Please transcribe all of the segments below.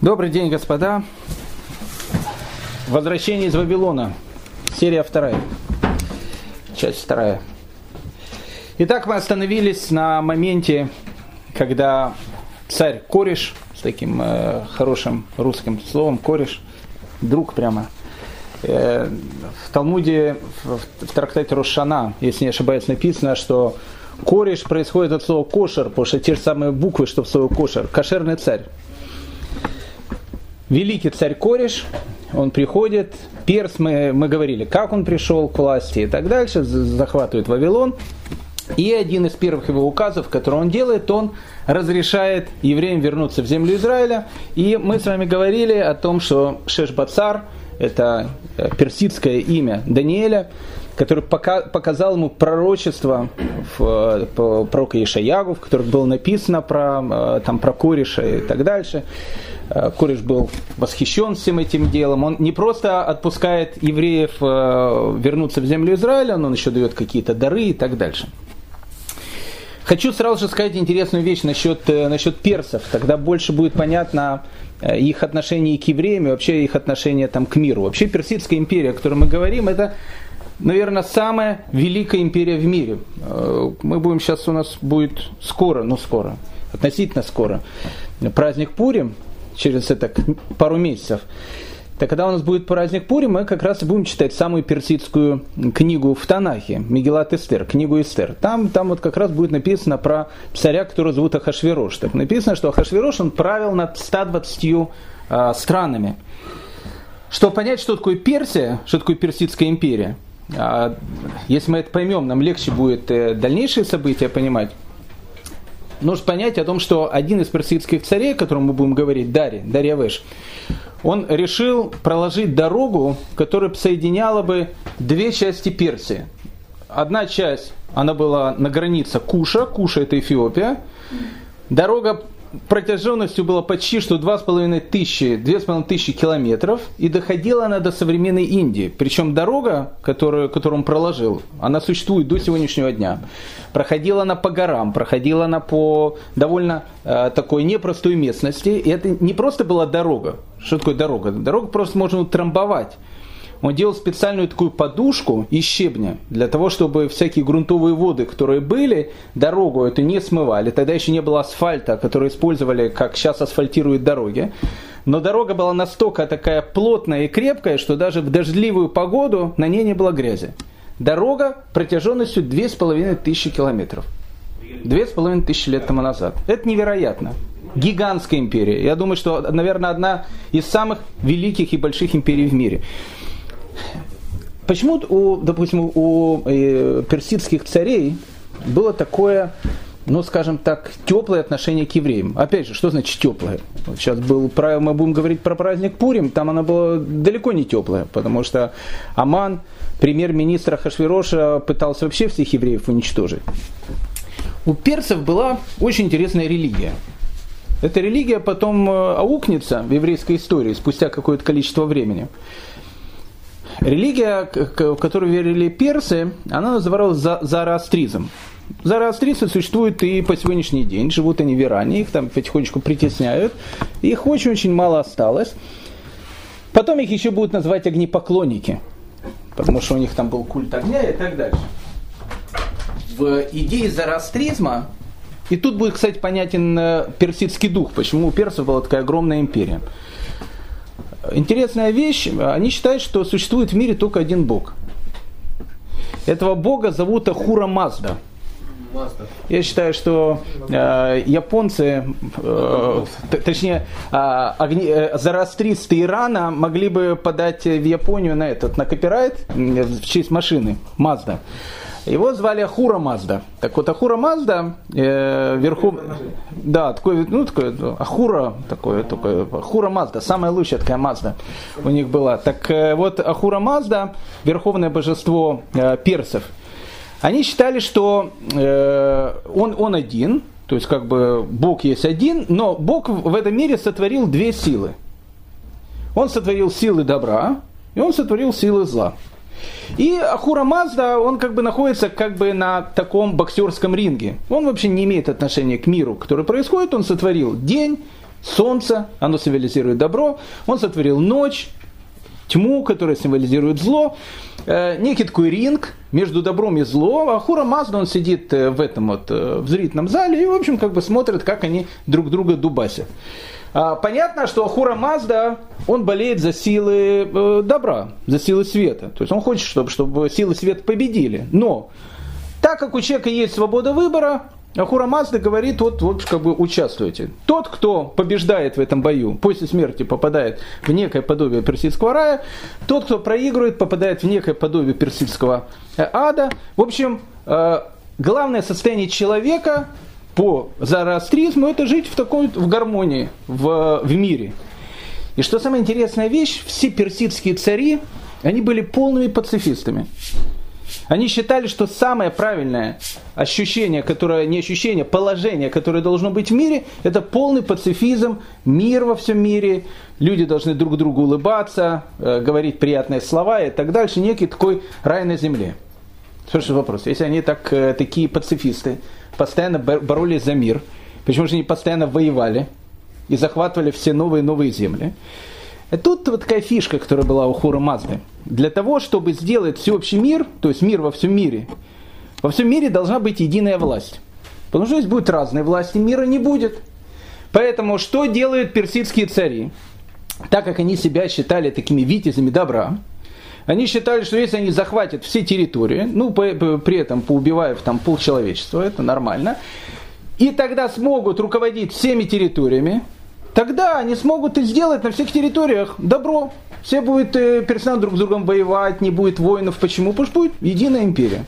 Добрый день, господа. Возвращение из Вавилона. Серия вторая. Часть вторая. Итак, мы остановились на моменте, когда царь Кореш, с таким э, хорошим русским словом, Кореш, друг прямо, э, в Талмуде, в, в трактате Рошана, если не ошибаюсь, написано, что Кореш происходит от слова кошер, потому что те же самые буквы, что в слове кошер, кошерный царь великий царь Кореш, он приходит, Перс, мы, мы говорили, как он пришел к власти и так дальше, захватывает Вавилон. И один из первых его указов, который он делает, он разрешает евреям вернуться в землю Израиля. И мы с вами говорили о том, что Шешбацар, это э, персидское имя Даниэля, который показал ему пророчество в, по пророка Ишаягу, в котором было написано про, э, там, про Кореша и так дальше. Э, Кореш был восхищен всем этим делом. Он не просто отпускает евреев э, вернуться в землю Израиля, но он еще дает какие-то дары и так дальше. Хочу сразу же сказать интересную вещь насчет, насчет персов. Тогда больше будет понятно их отношение к евреям и вообще их отношение там, к миру. Вообще Персидская империя, о которой мы говорим, это наверное, самая великая империя в мире. Э, мы будем сейчас у нас будет скоро, ну скоро, относительно скоро, праздник Пурим, через это пару месяцев. Так когда у нас будет праздник Пурим, мы как раз и будем читать самую персидскую книгу в Танахе, Мегилат Эстер, книгу Эстер. Там, там вот как раз будет написано про царя, которого зовут Ахашвирош. Так написано, что Ахашвирош, он правил над 120 э, а, странами. Чтобы понять, что такое Персия, что такое Персидская империя – а, если мы это поймем, нам легче будет э, дальнейшие события понимать. Нужно понять о том, что один из персидских царей, о котором мы будем говорить, Дарий, Дарья Вэш, он решил проложить дорогу, которая соединяла бы две части Персии. Одна часть, она была на границе Куша, Куша это Эфиопия. Дорога протяженностью было почти что 2,5 тысячи, 2,5 тысячи километров, и доходила она до современной Индии. Причем дорога, которую, которую он проложил, она существует до сегодняшнего дня. Проходила она по горам, проходила она по довольно э, такой непростой местности. И это не просто была дорога. Что такое дорога? Дорога просто можно утрамбовать он делал специальную такую подушку из щебня, для того, чтобы всякие грунтовые воды, которые были, дорогу эту не смывали. Тогда еще не было асфальта, который использовали, как сейчас асфальтируют дороги. Но дорога была настолько такая плотная и крепкая, что даже в дождливую погоду на ней не было грязи. Дорога протяженностью 2500 километров. Две с половиной тысячи лет тому назад. Это невероятно. Гигантская империя. Я думаю, что, наверное, одна из самых великих и больших империй в мире. Почему, у, допустим, у э, персидских царей было такое, ну, скажем так, теплое отношение к евреям? Опять же, что значит теплое? Вот сейчас был, мы будем говорить про праздник Пурим, там оно было далеко не теплое, потому что Аман, премьер-министр Хашвироша, пытался вообще всех евреев уничтожить. У персов была очень интересная религия. Эта религия потом э, аукнется в еврейской истории спустя какое-то количество времени. Религия, в которую верили персы, она называлась зороастризм. Зороастрийцы существуют и по сегодняшний день, живут они в Иране, их там потихонечку притесняют, их очень-очень мало осталось. Потом их еще будут называть огнепоклонники, потому что у них там был культ огня и так дальше. В идее зороастризма, и тут будет, кстати, понятен э, персидский дух, почему у персов была такая огромная империя – Интересная вещь, они считают, что существует в мире только один бог. Этого бога зовут Ахура Мазда. Я считаю, что э, японцы, э, точнее, э, огни, э, зарастристы Ирана могли бы подать в Японию на этот, на копирайт в честь машины Мазда. Его звали Ахура Мазда. Так вот, Ахура Мазда э, верхом... Да, такой, ну, такой, Ахура, такой, такой, Ахура Мазда, самая лучшая такая Мазда у них была. Так э, вот, Ахура Мазда, верховное божество э, персов, они считали, что э, он, он один, то есть как бы Бог есть один, но Бог в этом мире сотворил две силы. Он сотворил силы добра, и он сотворил силы зла. И Ахура Мазда, он как бы находится как бы на таком боксерском ринге. Он вообще не имеет отношения к миру, который происходит. Он сотворил день, солнце, оно символизирует добро, он сотворил ночь, тьму, которая символизирует зло, э, некий такой ринг между добром и злом, а Хура Мазда, он сидит э, в этом вот, э, в зрительном зале и, в общем, как бы смотрит, как они друг друга дубасят. А, понятно, что Ахура Мазда, он болеет за силы э, добра, за силы света. То есть он хочет, чтобы, чтобы силы света победили. Но так как у человека есть свобода выбора, Ахура Мазда говорит, вот, вот как бы участвуйте. Тот, кто побеждает в этом бою, после смерти попадает в некое подобие персидского рая, тот, кто проигрывает, попадает в некое подобие персидского э, ада. В общем, э, главное состояние человека по зороастризму это жить в такой в гармонии в, в мире. И что самая интересная вещь, все персидские цари, они были полными пацифистами. Они считали, что самое правильное ощущение, которое, не ощущение, положение, которое должно быть в мире, это полный пацифизм, мир во всем мире, люди должны друг другу улыбаться, э, говорить приятные слова и так дальше, некий такой рай на земле. Слушай, вопрос, если они так, э, такие пацифисты, постоянно боролись за мир, почему же они постоянно воевали и захватывали все новые и новые земли. И тут вот такая фишка, которая была у Хура Мазды. Для того, чтобы сделать всеобщий мир, то есть мир во всем мире, во всем мире должна быть единая власть. Потому что здесь будут разные власти, мира не будет. Поэтому что делают персидские цари? Так как они себя считали такими витязями добра, они считали, что если они захватят все территории, ну, по, по, при этом поубивав там полчеловечества, это нормально, и тогда смогут руководить всеми территориями, тогда они смогут и сделать на всех территориях добро. Все будут э, персонально друг с другом воевать, не будет воинов. Почему? Потому что будет единая империя.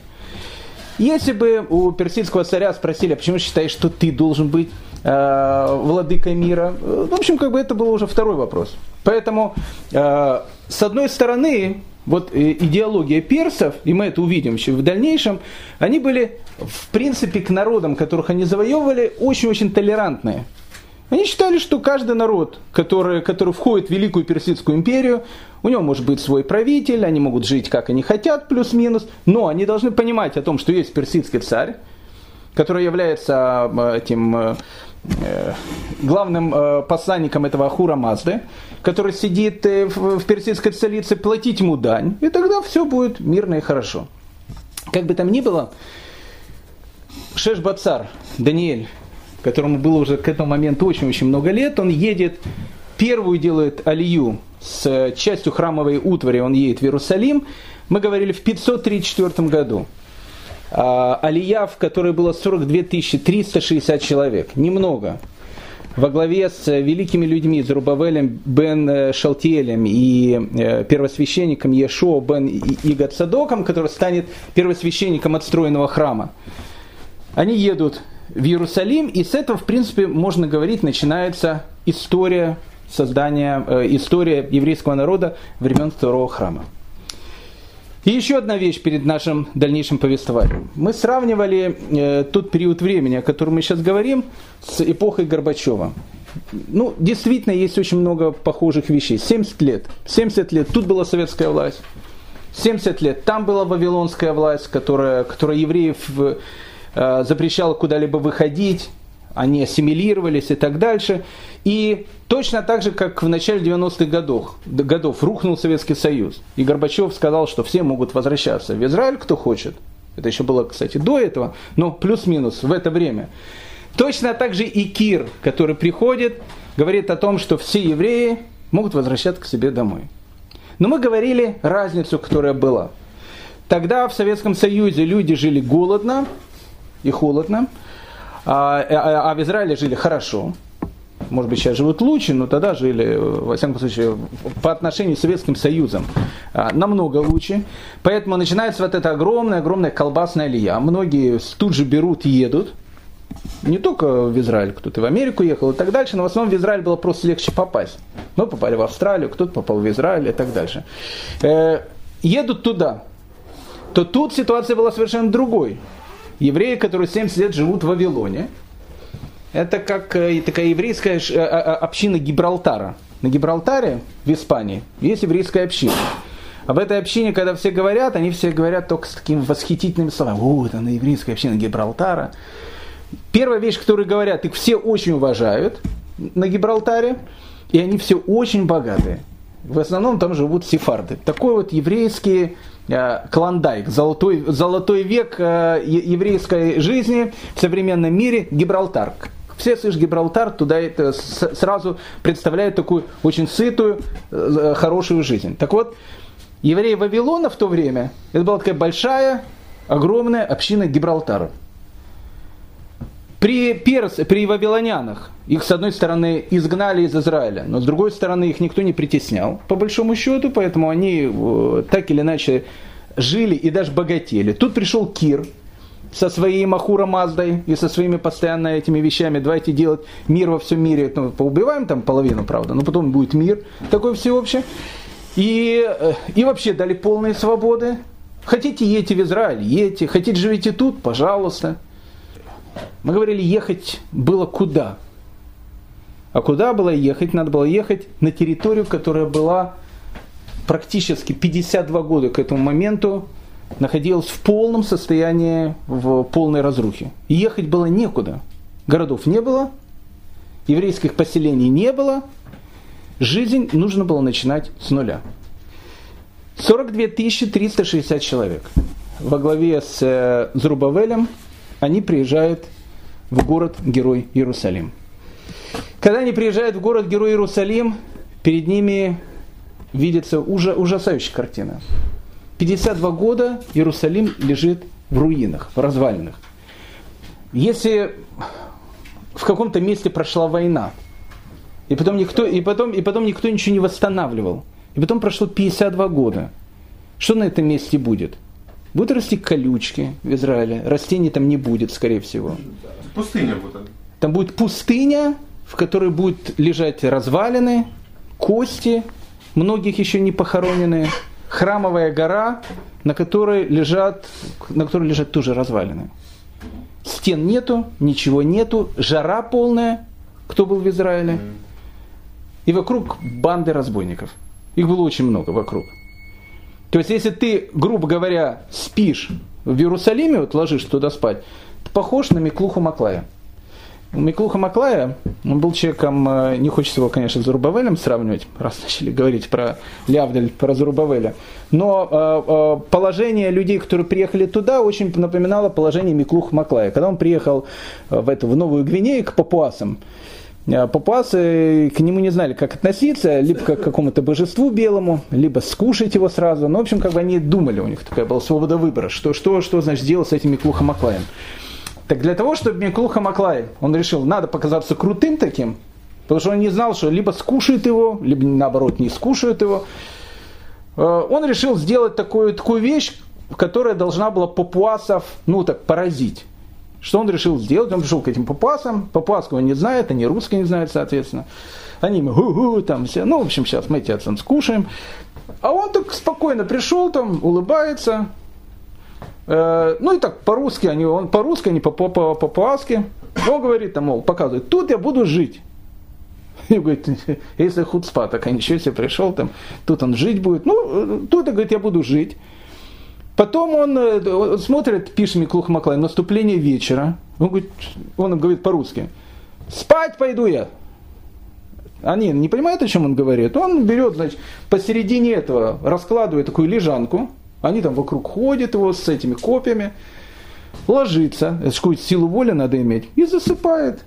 Если бы у персидского царя спросили, а почему считаешь, что ты должен быть э, владыкой мира, э, в общем, как бы это был уже второй вопрос. Поэтому, э, с одной стороны, вот э, идеология персов, и мы это увидим еще в дальнейшем, они были, в принципе, к народам, которых они завоевывали, очень-очень толерантные. Они считали, что каждый народ, который, который входит в Великую Персидскую империю, у него может быть свой правитель, они могут жить как они хотят, плюс-минус, но они должны понимать о том, что есть персидский царь, который является э, этим э, главным посланником этого Ахура Мазды, который сидит э, в персидской столице, платить ему дань, и тогда все будет мирно и хорошо. Как бы там ни было, Шеш Даниэль, которому было уже к этому моменту очень-очень много лет, он едет, первую делает алию с частью храмовой утвари, он едет в Иерусалим, мы говорили в 534 году. А, алия, в которой было 42 360 человек, немного во главе с великими людьми Зарубавелем бен э, Шалтиелем и э, первосвященником Ешо бен Игат Садоком, который станет первосвященником отстроенного храма. Они едут в Иерусалим, и с этого, в принципе, можно говорить, начинается история создания, э, история еврейского народа времен второго храма. И еще одна вещь перед нашим дальнейшим повествованием. Мы сравнивали э, тот период времени, о котором мы сейчас говорим, с эпохой Горбачева. Ну, действительно, есть очень много похожих вещей. 70 лет. 70 лет тут была советская власть. 70 лет там была вавилонская власть, которая, которая евреев э, запрещала куда-либо выходить они ассимилировались и так дальше. И точно так же, как в начале 90-х годов, годов рухнул Советский Союз, и Горбачев сказал, что все могут возвращаться в Израиль, кто хочет. Это еще было, кстати, до этого, но плюс-минус в это время. Точно так же и Кир, который приходит, говорит о том, что все евреи могут возвращаться к себе домой. Но мы говорили разницу, которая была. Тогда в Советском Союзе люди жили голодно и холодно, а, а, а в Израиле жили хорошо. Может быть, сейчас живут лучше, но тогда жили, во всяком случае, по отношению с Советским Союзом а, намного лучше. Поэтому начинается вот эта огромная-огромная колбасная лия. Многие тут же берут и едут. Не только в Израиль, кто-то в Америку ехал и так дальше, но в основном в Израиль было просто легче попасть. Мы попали в Австралию, кто-то попал в Израиль и так дальше. Э, едут туда. То тут ситуация была совершенно другой евреи, которые 70 лет живут в Вавилоне, это как э, такая еврейская э, а, а, община Гибралтара. На Гибралтаре, в Испании, есть еврейская община. Об этой общине, когда все говорят, они все говорят только с такими восхитительными словами. Это на еврейская община Гибралтара. Первая вещь, которую говорят, их все очень уважают. на Гибралтаре, и они все очень богатые. В основном там живут сефарды. Такой вот еврейский э, клондайк, золотой, золотой век э, еврейской жизни в современном мире, Гибралтар. Все слышат Гибралтар, туда это сразу представляют такую очень сытую, э, хорошую жизнь. Так вот, евреи Вавилона в то время, это была такая большая, огромная община Гибралтара. При, перс, при вавилонянах их, с одной стороны, изгнали из Израиля, но с другой стороны, их никто не притеснял, по большому счету, поэтому они э, так или иначе жили и даже богатели. Тут пришел Кир со своей Махура Маздой и со своими постоянно этими вещами. Давайте делать мир во всем мире. Ну, поубиваем там половину, правда, но потом будет мир такой всеобщий. И, э, и вообще дали полные свободы. Хотите, едьте в Израиль, едьте. Хотите, живите тут, пожалуйста. Мы говорили, ехать было куда? А куда было ехать? Надо было ехать на территорию, которая была практически 52 года к этому моменту находилась в полном состоянии, в полной разрухе. И ехать было некуда. Городов не было, еврейских поселений не было, жизнь нужно было начинать с нуля. 42 360 человек во главе с э, Зрубавелем они приезжают в город-герой Иерусалим. Когда они приезжают в город-герой Иерусалим, перед ними видится ужа, ужасающая картина. 52 года Иерусалим лежит в руинах, в развалинах. Если в каком-то месте прошла война, и потом никто, и потом, и потом никто ничего не восстанавливал, и потом прошло 52 года, что на этом месте будет? Будут расти колючки в Израиле. Растений там не будет, скорее всего. Пустыня будет. Там будет пустыня, в которой будут лежать развалины, кости, многих еще не похороненные, храмовая гора, на которой лежат, на которой лежат тоже развалины. Стен нету, ничего нету, жара полная, кто был в Израиле. И вокруг банды разбойников. Их было очень много вокруг. То есть, если ты, грубо говоря, спишь в Иерусалиме, вот ложишь туда спать, ты похож на Миклуху Маклая. Миклуха Маклая, он был человеком, э, не хочется его, конечно, с Зарубавелем сравнивать, раз начали говорить про Лявдель, про Зарубавеля, но э, э, положение людей, которые приехали туда, очень напоминало положение Миклуха Маклая. Когда он приехал в, эту, в Новую Гвинею к папуасам, папуасы к нему не знали, как относиться, либо как к какому-то божеству белому, либо скушать его сразу. Ну, в общем, как бы они думали, у них такая была свобода выбора, что, что, что значит делать с этим Миклухом Маклаем. Так для того, чтобы Миклуха Маклай, он решил, надо показаться крутым таким, потому что он не знал, что либо скушают его, либо наоборот не скушают его. Э, он решил сделать такую, такую вещь, которая должна была папуасов, ну так, поразить. Что он решил сделать? Он пришел к этим папуасам. Папуасского не знает, они русские не знают, соответственно. Они гу-гу, там все. Ну, в общем, сейчас мы эти отцом скушаем. А он так спокойно пришел, там, улыбается. Э, ну и так по-русски, они, он по-русски, они по-папуаски. Он говорит, там, мол, показывает, тут я буду жить. И говорит, если худспа, так а ничего себе пришел, там, тут он жить будет. Ну, тут, говорит, я буду жить. Потом он, э, он смотрит, пишет Миклух Маклай, наступление вечера. Он говорит, он говорит по-русски. Спать пойду я. Они не понимают, о чем он говорит. Он берет, значит, посередине этого раскладывает такую лежанку. Они там вокруг ходят его с этими копьями. Ложится, это какую-то силу воли надо иметь, и засыпает.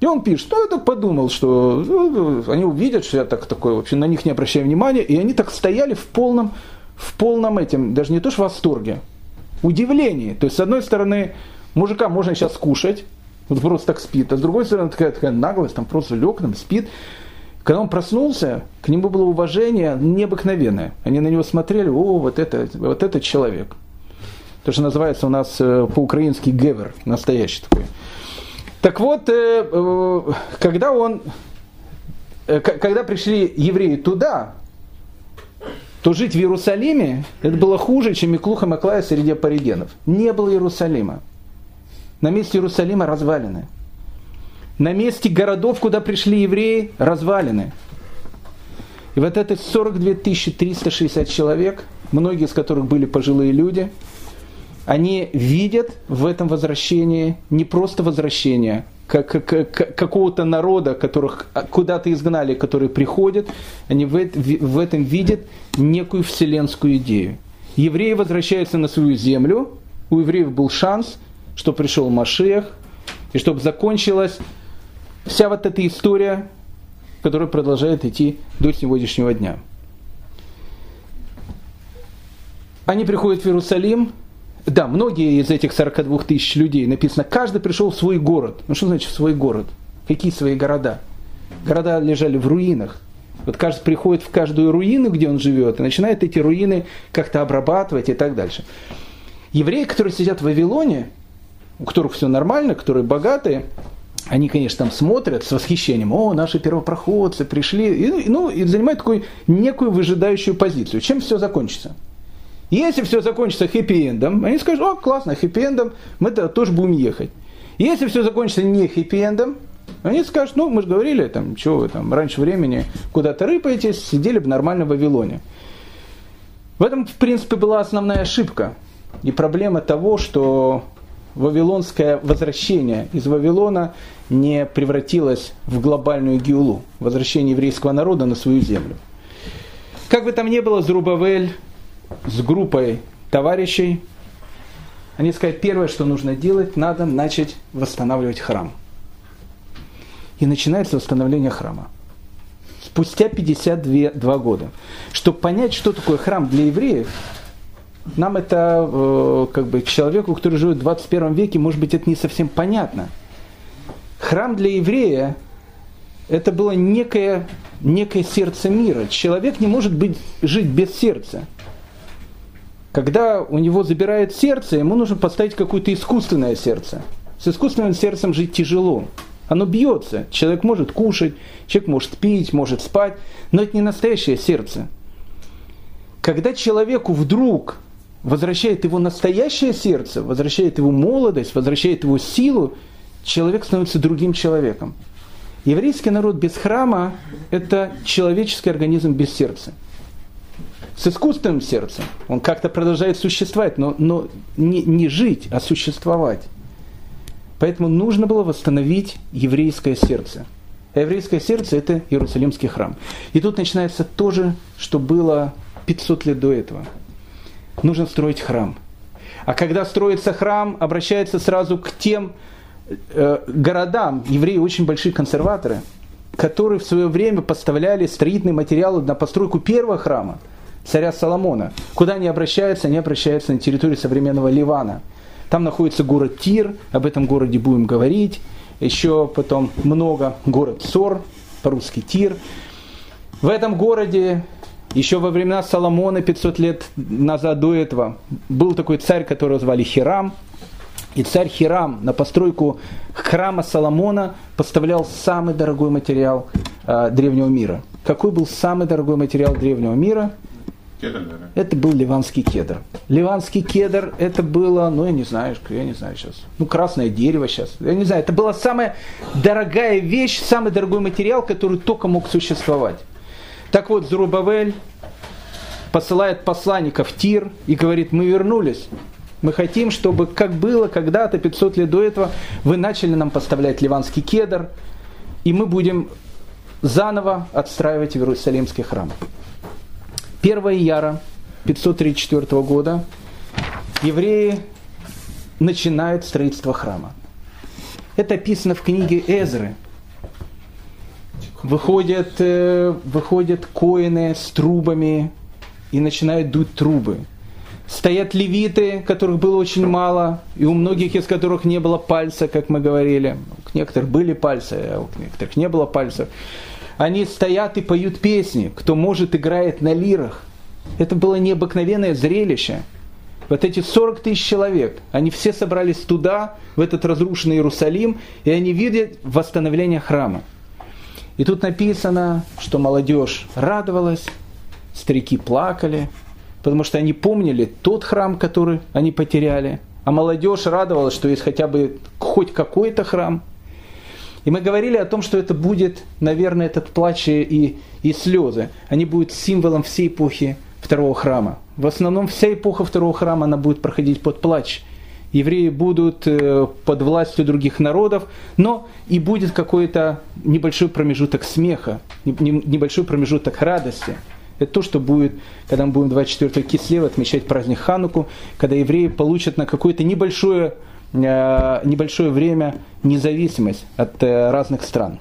И он пишет, что я так подумал, что ну, они увидят, что я так такой, вообще на них не обращаю внимания, и они так стояли в полном в полном этим, даже не то что в восторге, удивлении. То есть, с одной стороны, мужика можно сейчас скушать, вот просто так спит, а с другой стороны, такая, такая наглость, там просто лег, там спит. Когда он проснулся, к нему было уважение необыкновенное. Они на него смотрели, о, вот это, вот этот человек. То, что называется у нас э, по-украински гевер, настоящий такой. Так вот, э, э, когда он, когда пришли евреи туда, то жить в Иерусалиме это было хуже, чем Миклуха Маклая среди паригенов. Не было Иерусалима. На месте Иерусалима развалины. На месте городов, куда пришли евреи, развалины. И вот это 42 360 человек, многие из которых были пожилые люди, они видят в этом возвращении не просто возвращение, какого-то народа, которых куда-то изгнали, которые приходят, они в, в этом видят некую вселенскую идею. Евреи возвращаются на свою землю, у евреев был шанс, что пришел Машех, и чтобы закончилась вся вот эта история, которая продолжает идти до сегодняшнего дня. Они приходят в Иерусалим, да, многие из этих 42 тысяч людей, написано, каждый пришел в свой город. Ну что значит в свой город? Какие свои города? Города лежали в руинах. Вот каждый приходит в каждую руину, где он живет, и начинает эти руины как-то обрабатывать и так дальше. Евреи, которые сидят в Вавилоне, у которых все нормально, которые богатые, они, конечно, там смотрят с восхищением, о, наши первопроходцы пришли, и, ну, и занимают такую некую выжидающую позицию. Чем все закончится? Если все закончится хэппи-эндом, они скажут, о, классно, хэппи-эндом, мы -то тоже будем ехать. Если все закончится не хэппи-эндом, они скажут, ну, мы же говорили, там, что вы там раньше времени куда-то рыпаетесь, сидели бы нормально в Вавилоне. В этом, в принципе, была основная ошибка. И проблема того, что вавилонское возвращение из Вавилона не превратилось в глобальную геулу, возвращение еврейского народа на свою землю. Как бы там ни было, Зрубавель с группой товарищей, они сказали, первое, что нужно делать, надо начать восстанавливать храм. И начинается восстановление храма. Спустя 52 года. Чтобы понять, что такое храм для евреев, нам это, э, как бы, человеку, который живет в 21 веке, может быть, это не совсем понятно. Храм для еврея – это было некое, некое сердце мира. Человек не может быть, жить без сердца – когда у него забирают сердце, ему нужно поставить какое-то искусственное сердце. С искусственным сердцем жить тяжело. Оно бьется. Человек может кушать, человек может пить, может спать, но это не настоящее сердце. Когда человеку вдруг возвращает его настоящее сердце, возвращает его молодость, возвращает его силу, человек становится другим человеком. Еврейский народ без храма – это человеческий организм без сердца с искусственным сердцем. Он как-то продолжает существовать, но, но не, не жить, а существовать. Поэтому нужно было восстановить еврейское сердце. А еврейское сердце – это Иерусалимский храм. И тут начинается то же, что было 500 лет до этого. Нужно строить храм. А когда строится храм, обращается сразу к тем э, городам, евреи очень большие консерваторы, которые в свое время поставляли строительные материалы на постройку первого храма – царя Соломона. Куда они обращаются? Они обращаются на территорию современного Ливана. Там находится город Тир, об этом городе будем говорить. Еще потом много, город Сор, по-русски Тир. В этом городе еще во времена Соломона, 500 лет назад до этого, был такой царь, которого звали Хирам. И царь Хирам на постройку храма Соломона поставлял самый дорогой материал э, древнего мира. Какой был самый дорогой материал древнего мира? Кедр, да? Это был ливанский кедр. Ливанский кедр, это было, ну я не знаю, я не знаю сейчас, ну красное дерево сейчас, я не знаю, это была самая дорогая вещь, самый дорогой материал, который только мог существовать. Так вот, Зрубавель посылает посланника в Тир и говорит, мы вернулись, мы хотим, чтобы, как было когда-то, 500 лет до этого, вы начали нам поставлять ливанский кедр, и мы будем заново отстраивать Иерусалимский храм. 1 яра 534 года евреи начинают строительство храма. Это описано в книге Эзры. Выходят, э, выходят коины с трубами и начинают дуть трубы. Стоят левиты, которых было очень мало, и у многих из которых не было пальца, как мы говорили. У некоторых были пальцы, а у некоторых не было пальцев. Они стоят и поют песни. Кто может, играет на лирах. Это было необыкновенное зрелище. Вот эти 40 тысяч человек, они все собрались туда, в этот разрушенный Иерусалим, и они видят восстановление храма. И тут написано, что молодежь радовалась, старики плакали, потому что они помнили тот храм, который они потеряли, а молодежь радовалась, что есть хотя бы хоть какой-то храм – и мы говорили о том, что это будет, наверное, этот плач и, и слезы. Они будут символом всей эпохи второго храма. В основном вся эпоха второго храма, она будет проходить под плач. евреи будут э, под властью других народов, но и будет какой-то небольшой промежуток смеха, небольшой промежуток радости. Это то, что будет, когда мы будем 24 Кислева отмечать праздник Хануку, когда евреи получат на какое-то небольшое, э, небольшое время независимость от э, разных стран.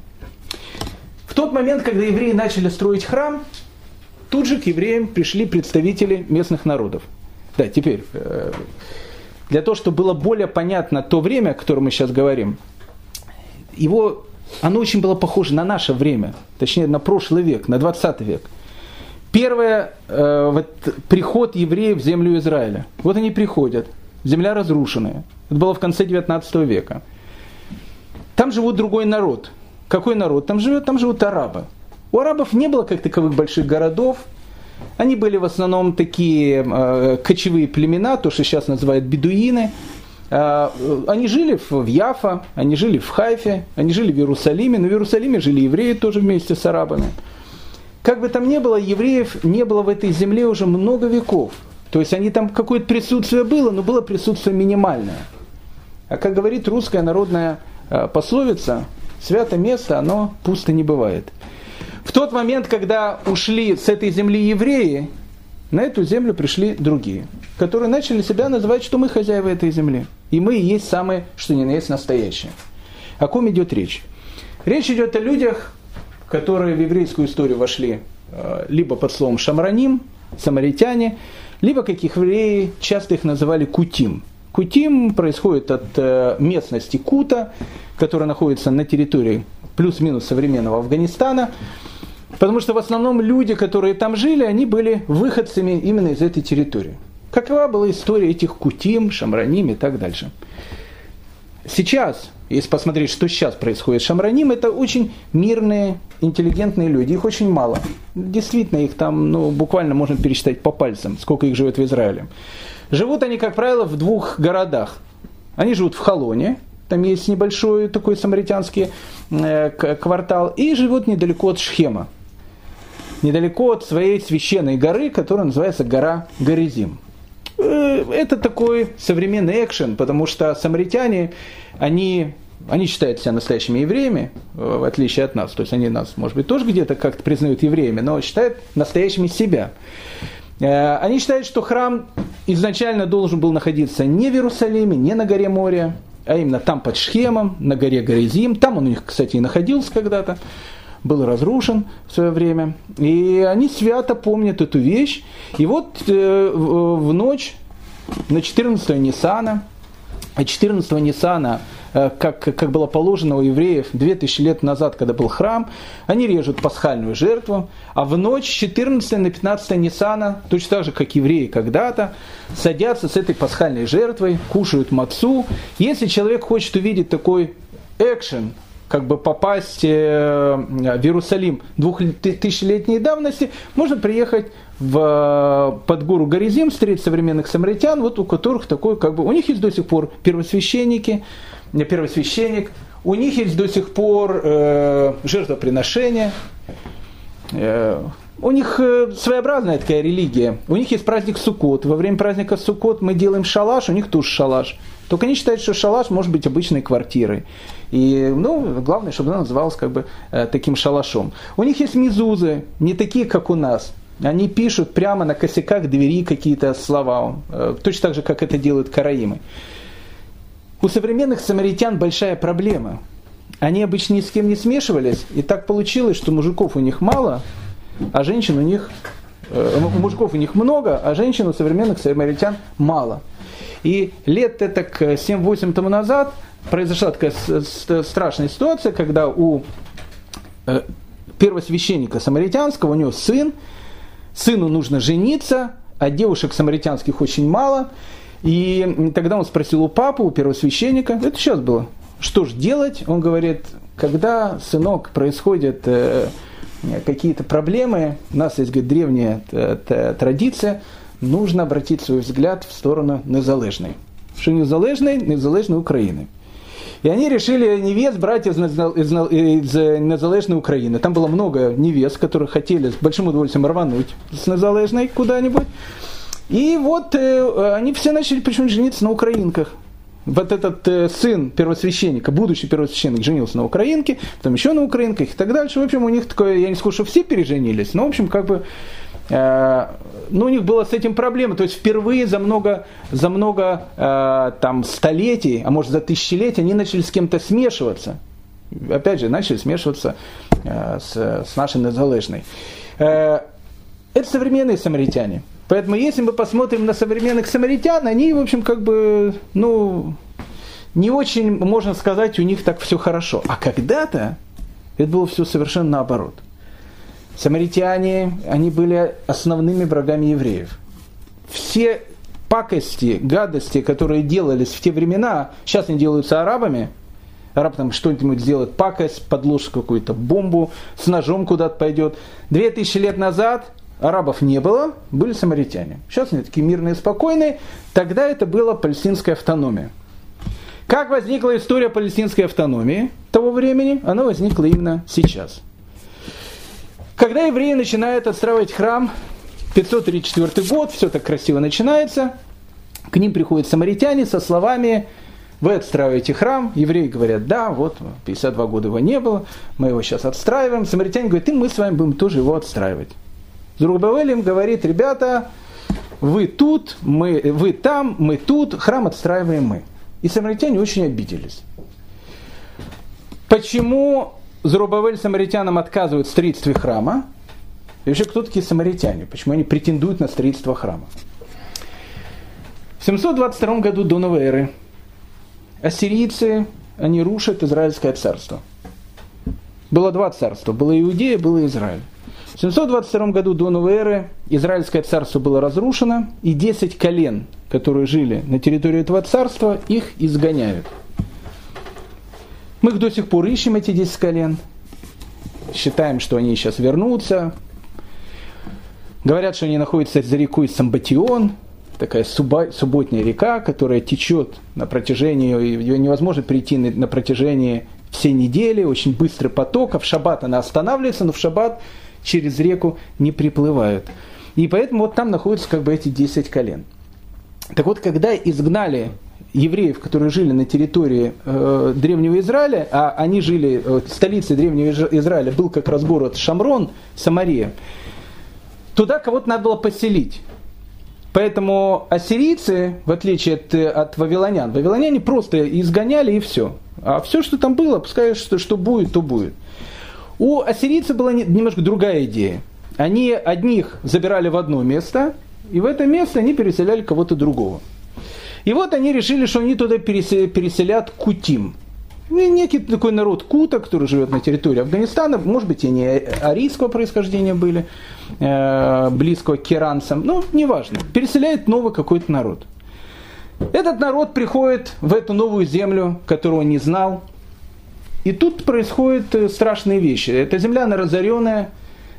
В тот момент, когда евреи начали строить храм, тут же к евреям пришли представители местных народов. Да, теперь для того, чтобы было более понятно то время, о котором мы сейчас говорим, его, оно очень было похоже на наше время, точнее на прошлый век, на 20 век. Первое, э, вот, приход евреев в землю Израиля. Вот они приходят, земля разрушенная. Это было в конце 19 века. Там живут другой народ. Какой народ там живет? Там живут арабы. У арабов не было как таковых больших городов, они были в основном такие э, кочевые племена, то, что сейчас называют бедуины. Э, они жили в Яфа, они жили в Хайфе, они жили в Иерусалиме, но в Иерусалиме жили евреи тоже вместе с арабами. Как бы там ни было, евреев не было в этой земле уже много веков. То есть они там какое-то присутствие было, но было присутствие минимальное. А как говорит русская народная э, пословица, святое место, оно пусто не бывает. В тот момент, когда ушли с этой земли евреи, на эту землю пришли другие, которые начали себя называть, что мы хозяева этой земли. И мы и есть самые, что ни на есть настоящие. О ком идет речь? Речь идет о людях, которые в еврейскую историю вошли э, либо под словом шамраним, самаритяне, либо, как евреи, часто их называли кутим. Кутим происходит от э, местности Кута, которая находится на территории плюс-минус современного Афганистана. Потому что в основном люди, которые там жили, они были выходцами именно из этой территории. Какова была история этих кутим, шамраним и так дальше. Сейчас, если посмотреть, что сейчас происходит с шамраним, это очень мирные, интеллигентные люди. Их очень мало. Действительно, их там ну, буквально можно пересчитать по пальцам, сколько их живет в Израиле. Живут они, как правило, в двух городах. Они живут в Холоне, там есть небольшой такой самаритянский э, квартал, и живут недалеко от Шхема недалеко от своей священной горы, которая называется гора Горизим. Э, это такой современный экшен, потому что самаритяне, они, они считают себя настоящими евреями, э, в отличие от нас. То есть они нас, может быть, тоже где-то как-то признают евреями, но считают настоящими себя. Э, они считают, что храм изначально должен был находиться не в Иерусалиме, не на горе моря, а именно там под Шхемом, на горе Горизим. Там он у них, кстати, и находился когда-то был разрушен в свое время. И они свято помнят эту вещь. И вот э, в ночь на 14 Ниссана, 14 Ниссана, э, как, как было положено у евреев 2000 лет назад, когда был храм, они режут пасхальную жертву, а в ночь 14 на 15 Ниссана, точно так же, как евреи когда-то, садятся с этой пасхальной жертвой, кушают мацу. Если человек хочет увидеть такой экшен, как бы попасть э, в Иерусалим. Двухтысячелетней давности, можно приехать в, под гору Горизим, встретить современных самаритян, вот у которых такой, как бы, у них есть до сих пор первосвященники, первосвященник, у них есть до сих пор э, жертвоприношение, э, у них э, своеобразная такая религия. У них есть праздник Суккот. Во время праздника Суккот мы делаем шалаш, у них тоже шалаш. Только они считают, что шалаш может быть обычной квартирой. И, ну, главное, чтобы она называлась как бы э, таким шалашом. У них есть мизузы, не такие, как у нас. Они пишут прямо на косяках двери какие-то слова, э, точно так же, как это делают караимы. У современных самаритян большая проблема. Они обычно ни с кем не смешивались, и так получилось, что мужиков у них мало, а женщин у них, э, мужиков у них много, а женщин у современных самаритян мало. И лет это к 7-8 тому назад произошла такая страшная ситуация, когда у э, первосвященника самаритянского, у него сын, сыну нужно жениться, а девушек самаритянских очень мало. И тогда он спросил у папы, у первосвященника, это сейчас было, что же делать? Он говорит, когда, сынок, происходят э, какие-то проблемы, у нас есть говорит, древняя традиция, нужно обратить свой взгляд в сторону незалежной. Що незалежної, незалежної України. И они решили невест брать из, из, из незалежной Украины. Там было много невест, которые хотели с большим удовольствием рвануть с незалежной куда-нибудь. И вот э, они все начали почему жениться на украинках. вот этот э, сын первосвященника, будущий первосвященник, женился на украинке, потом еще на украинках и так дальше. В общем, у них такое, я не скажу, что все переженились, но, в общем, как бы, э, ну, у них была с этим проблема. То есть впервые за много, за много э, там, столетий, а может за тысячелетия, они начали с кем-то смешиваться. Опять же, начали смешиваться э, с, с нашей незалежной. Э, это современные самаритяне. Поэтому если мы посмотрим на современных самаритян, они, в общем, как бы, ну, не очень, можно сказать, у них так все хорошо. А когда-то это было все совершенно наоборот. Самаритяне, они были основными врагами евреев. Все пакости, гадости, которые делались в те времена, сейчас они делаются арабами, араб там что-нибудь сделает, пакость, подложит какую-то бомбу, с ножом куда-то пойдет. Две тысячи лет назад арабов не было, были самаритяне. Сейчас они такие мирные, спокойные. Тогда это была палестинская автономия. Как возникла история палестинской автономии того времени? Она возникла именно сейчас. Когда евреи начинают отстраивать храм, 534 год, все так красиво начинается, к ним приходят самаритяне со словами вы отстраиваете храм, евреи говорят, да, вот 52 года его не было, мы его сейчас отстраиваем. Самаритяне говорят, и мы с вами будем тоже его отстраивать. Зурбавель им говорит, ребята, вы тут, мы, вы там, мы тут, храм отстраиваем мы. И самаритяне очень обиделись. Почему Зарубавель самаритянам отказывает в строительстве храма? И вообще, кто такие самаритяне? Почему они претендуют на строительство храма? В 722 году до новой эры ассирийцы, они рушат Израильское царство. Было два царства. Было Иудея, было Израиль. В 722 году до новой эры Израильское царство было разрушено, и 10 колен, которые жили на территории этого царства, их изгоняют. Мы их до сих пор ищем, эти 10 колен. Считаем, что они сейчас вернутся. Говорят, что они находятся за рекой Самбатион, такая субботняя река, которая течет на протяжении, ее невозможно прийти на протяжении всей недели, очень быстрый поток, а в шаббат она останавливается, но в шаббат через реку не приплывают. И поэтому вот там находятся как бы эти 10 колен. Так вот, когда изгнали евреев, которые жили на территории э, Древнего Израиля, а они жили, э, столицей Древнего Израиля был как раз город Шамрон, Самария, туда кого-то надо было поселить. Поэтому ассирийцы, в отличие от, от вавилонян, вавилоняне просто изгоняли и все. А все, что там было, пускай что, что будет, то будет. У ассирийцев была немножко другая идея. Они одних забирали в одно место, и в это место они переселяли кого-то другого. И вот они решили, что они туда переселят Кутим. Ну, некий такой народ Кута, который живет на территории Афганистана, может быть, и не арийского происхождения были, э, близкого к керанцам, но неважно. Переселяет новый какой-то народ. Этот народ приходит в эту новую землю, которую он не знал, и тут происходят э, страшные вещи. Эта земля, она разоренная,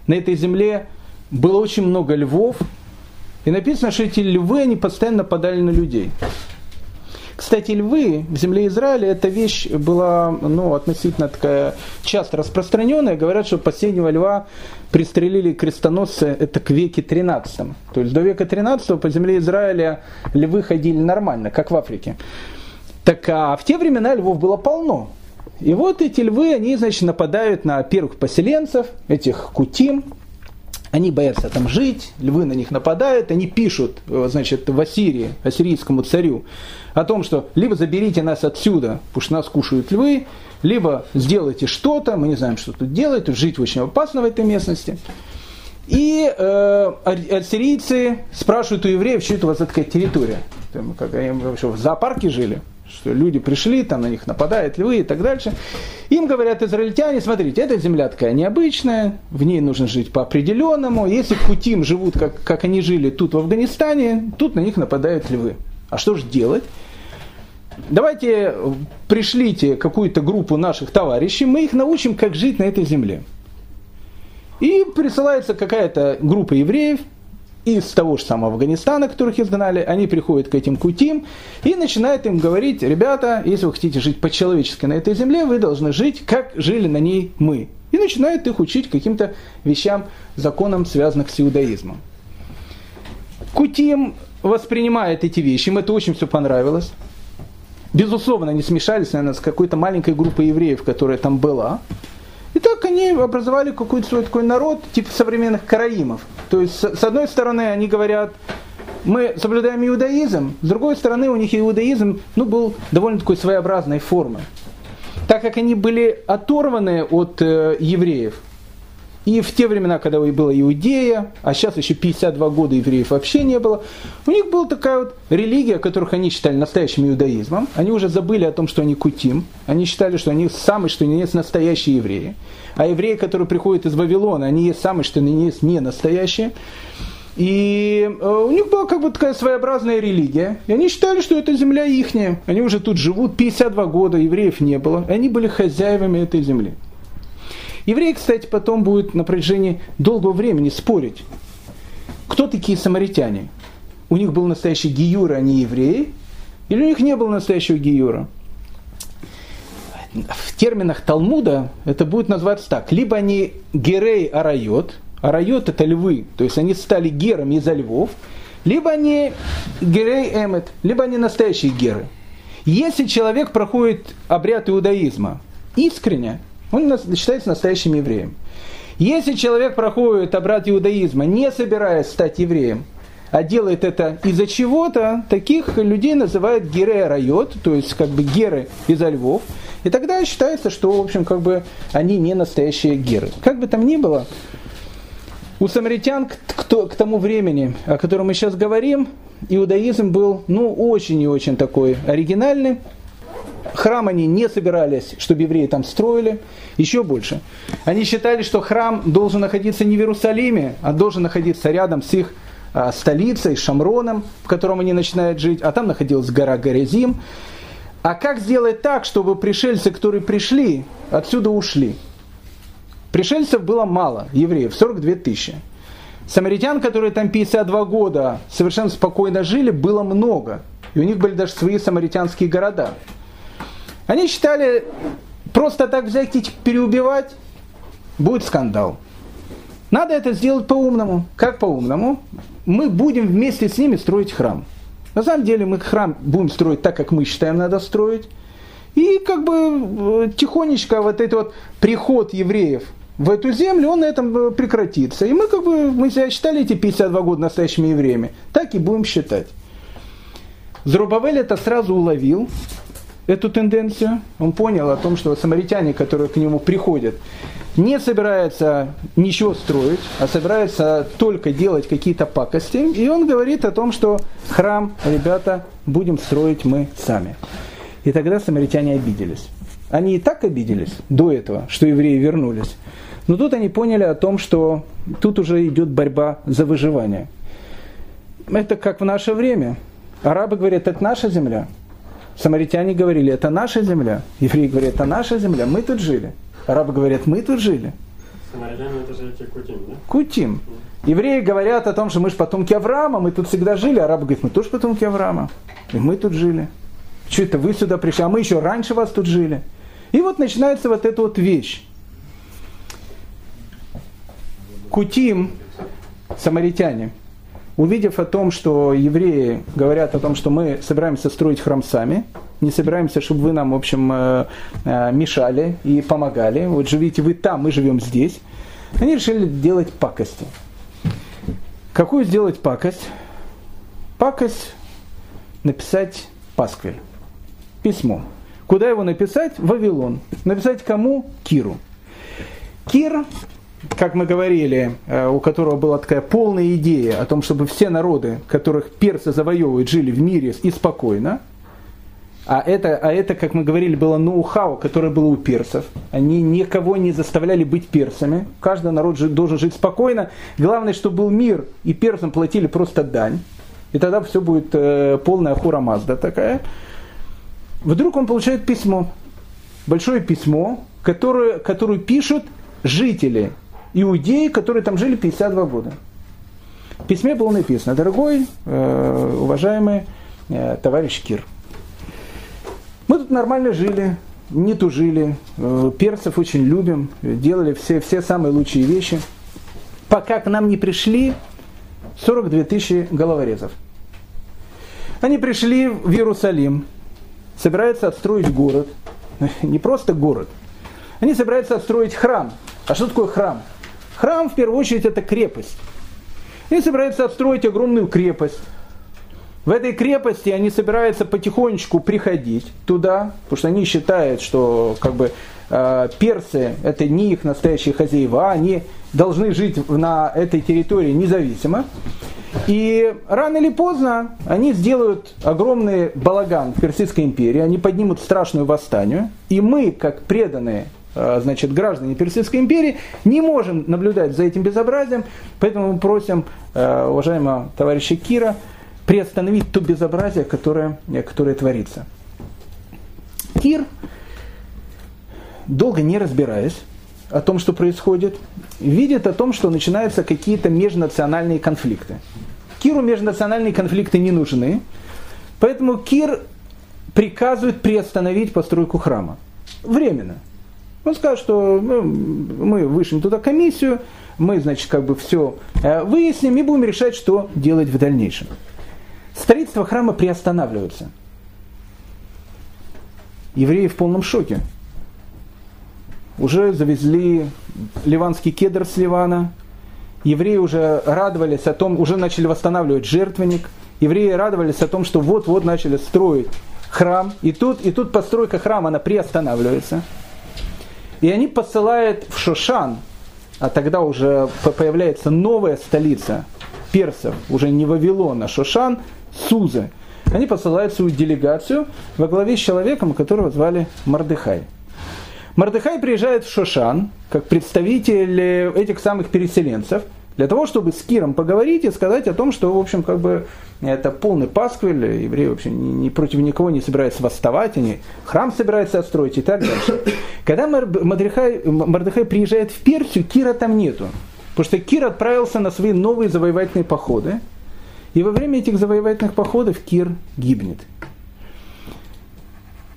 на этой земле было очень много львов, и написано, что эти львы, они постоянно нападали на людей. Кстати, львы в земле Израиля, эта вещь была ну, относительно такая часто распространенная. Говорят, что последнего льва пристрелили крестоносцы это к веке 13. То есть до века 13 по земле Израиля львы ходили нормально, как в Африке. Так а в те времена львов было полно. И вот эти львы, они, значит, нападают на первых поселенцев, этих кутим, они боятся там жить, львы на них нападают, они пишут, значит, в Ассирии, ассирийскому царю, о том, что либо заберите нас отсюда, потому что нас кушают львы, либо сделайте что-то, мы не знаем, что тут делать, жить очень опасно в этой местности. И э, ассирийцы спрашивают у евреев, что это у вас за такая территория. Там, как они вообще в зоопарке жили что люди пришли, там на них нападают львы и так дальше. Им говорят израильтяне, смотрите, эта земля такая необычная, в ней нужно жить по определенному. Если Кутим живут, как, как они жили тут в Афганистане, тут на них нападают львы. А что же делать? Давайте пришлите какую-то группу наших товарищей, мы их научим, как жить на этой земле. И присылается какая-то группа евреев, из того же самого Афганистана, которых изгнали, они приходят к этим кутим и начинают им говорить, ребята, если вы хотите жить по-человечески на этой земле, вы должны жить, как жили на ней мы. И начинают их учить каким-то вещам, законам, связанным с иудаизмом. Кутим воспринимает эти вещи, им это очень все понравилось. Безусловно, они смешались, наверное, с какой-то маленькой группой евреев, которая там была. И так они образовали какой-то свой такой народ, типа современных караимов. То есть, с одной стороны, они говорят, мы соблюдаем иудаизм, с другой стороны, у них иудаизм ну, был довольно такой своеобразной формы. Так как они были оторваны от э, евреев, и в те времена, когда была Иудея, а сейчас еще 52 года евреев вообще не было, у них была такая вот религия, которых они считали настоящим иудаизмом. Они уже забыли о том, что они кутим. Они считали, что они самые, что не есть настоящие евреи. А евреи, которые приходят из Вавилона, они есть самые, что не есть не настоящие. И э, у них была как бы такая своеобразная религия. И они считали, что эта земля ихняя. Они уже тут живут 52 года, евреев не было. И они были хозяевами этой земли. Евреи, кстати, потом будут на протяжении долгого времени спорить, кто такие самаритяне. У них был настоящий гиюр, а не евреи, или у них не было настоящего гиюра. В терминах Талмуда это будет называться так. Либо они герей арайот, арайот это львы, то есть они стали герами из-за львов, либо они герей эмет, либо они настоящие геры. Если человек проходит обряд иудаизма искренне, он считается настоящим евреем. Если человек проходит обрат иудаизма, не собираясь стать евреем, а делает это из-за чего-то, таких людей называют геры райот, то есть как бы геры из-за львов. И тогда считается, что, в общем, как бы они не настоящие геры. Как бы там ни было, у самаритян к, к тому времени, о котором мы сейчас говорим, иудаизм был, ну, очень и очень такой оригинальный, Храм они не собирались, чтобы евреи там строили. Еще больше. Они считали, что храм должен находиться не в Иерусалиме, а должен находиться рядом с их а, столицей, Шамроном, в котором они начинают жить. А там находилась гора Горезим. А как сделать так, чтобы пришельцы, которые пришли, отсюда ушли? Пришельцев было мало, евреев, 42 тысячи. Самаритян, которые там 52 года совершенно спокойно жили, было много. И у них были даже свои самаритянские города. Они считали, просто так взять и переубивать, будет скандал. Надо это сделать по-умному. Как по-умному? Мы будем вместе с ними строить храм. На самом деле мы храм будем строить так, как мы считаем надо строить. И как бы э, тихонечко вот этот вот приход евреев в эту землю, он на этом э, прекратится. И мы как бы, мы себя считали эти 52 года настоящими евреями, так и будем считать. Зрубавель это сразу уловил, эту тенденцию, он понял о том, что самаритяне, которые к нему приходят, не собираются ничего строить, а собираются только делать какие-то пакости. И он говорит о том, что храм, ребята, будем строить мы сами. И тогда самаритяне обиделись. Они и так обиделись до этого, что евреи вернулись. Но тут они поняли о том, что тут уже идет борьба за выживание. Это как в наше время. Арабы говорят, это наша земля. Самаритяне говорили, это наша земля. Евреи говорят, это наша земля, мы тут жили. Арабы говорят, мы тут жили. Самаритяне это же Кутим, да? Кутим. Евреи говорят о том, что мы же потомки Авраама, мы тут всегда жили. Арабы говорят, мы тоже потомки Авраама. И мы тут жили. Что это вы сюда пришли, а мы еще раньше вас тут жили. И вот начинается вот эта вот вещь. Кутим, самаритяне, увидев о том, что евреи говорят о том, что мы собираемся строить храм сами, не собираемся, чтобы вы нам, в общем, э, э, мешали и помогали. Вот живите вы там, мы живем здесь. Они решили делать пакости. Какую сделать пакость? Пакость написать пасквиль, письмо. Куда его написать? Вавилон. Написать кому? Киру. Кир как мы говорили, э, у которого была такая полная идея о том, чтобы все народы, которых персы завоевывают, жили в мире и спокойно. А это, а это, как мы говорили, было ноу-хау, которое было у персов. Они никого не заставляли быть персами. Каждый народ должен жить спокойно. Главное, чтобы был мир, и персам платили просто дань. И тогда все будет э, полная хура Мазда такая. Вдруг он получает письмо. Большое письмо, которое, которое пишут жители иудеи, которые там жили 52 года. В письме было написано, дорогой, э, уважаемый э, товарищ Кир, мы тут нормально жили, не тужили, э, перцев очень любим, делали все, все самые лучшие вещи, пока к нам не пришли 42 тысячи головорезов. Они пришли в Иерусалим, собираются отстроить город. Не просто город. Они собираются отстроить храм. А что такое храм? Храм, в первую очередь, это крепость. Они собираются отстроить огромную крепость. В этой крепости они собираются потихонечку приходить туда, потому что они считают, что как бы э, персы это не их настоящие хозяева, они должны жить на этой территории независимо. И рано или поздно они сделают огромный балаган в Персидской империи, они поднимут страшную восстанию, и мы, как преданные значит, граждане Персидской империи, не можем наблюдать за этим безобразием, поэтому мы просим э, уважаемого товарища Кира, приостановить то безобразие, которое, которое творится. Кир, долго не разбираясь о том, что происходит, видит о том, что начинаются какие-то межнациональные конфликты. Киру межнациональные конфликты не нужны, поэтому Кир приказывает приостановить постройку храма. Временно. Он скажет, что ну, мы вышлем туда комиссию, мы, значит, как бы все э, выясним и будем решать, что делать в дальнейшем строительство храма приостанавливается. Евреи в полном шоке. Уже завезли ливанский кедр с Ливана. Евреи уже радовались о том, уже начали восстанавливать жертвенник. Евреи радовались о том, что вот-вот начали строить храм. И тут, и тут постройка храма, она приостанавливается. И они посылают в Шошан, а тогда уже появляется новая столица персов, уже не Вавилон, а Шошан, Сузы. Они посылают свою делегацию во главе с человеком, которого звали Мардыхай. Мардыхай приезжает в Шошан, как представитель этих самых переселенцев, для того, чтобы с Киром поговорить и сказать о том, что, в общем, как бы это полный пасквиль, евреи вообще ни, ни против никого не собираются восставать, они храм собираются отстроить и так дальше. Когда Мардыхай приезжает в Персию, Кира там нету. Потому что Кир отправился на свои новые завоевательные походы, и во время этих завоевательных походов Кир гибнет.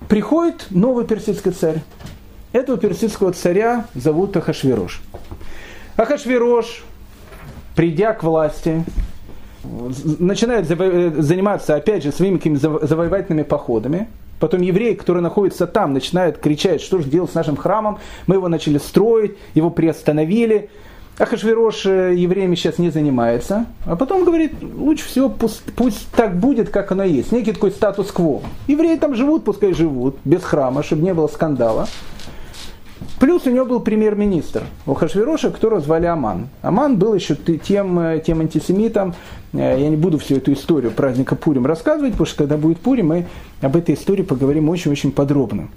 Приходит новый персидский царь. Этого персидского царя зовут Ахашвирош. Ахашвирош, придя к власти, начинает заниматься, опять же, своими какими-то завоевательными походами. Потом евреи, которые находятся там, начинают кричать, что же делать с нашим храмом. Мы его начали строить, его приостановили. Ахашвирош э, евреями сейчас не занимается, а потом говорит, лучше всего пусть, пусть так будет, как оно есть, некий такой статус-кво. Евреи там живут, пускай живут, без храма, чтобы не было скандала. Плюс у него был премьер-министр у Хашвироша, которого звали Аман. Аман был еще тем, э, тем антисемитом, э, я не буду всю эту историю праздника Пурим рассказывать, потому что когда будет Пурим, мы об этой истории поговорим очень-очень подробно.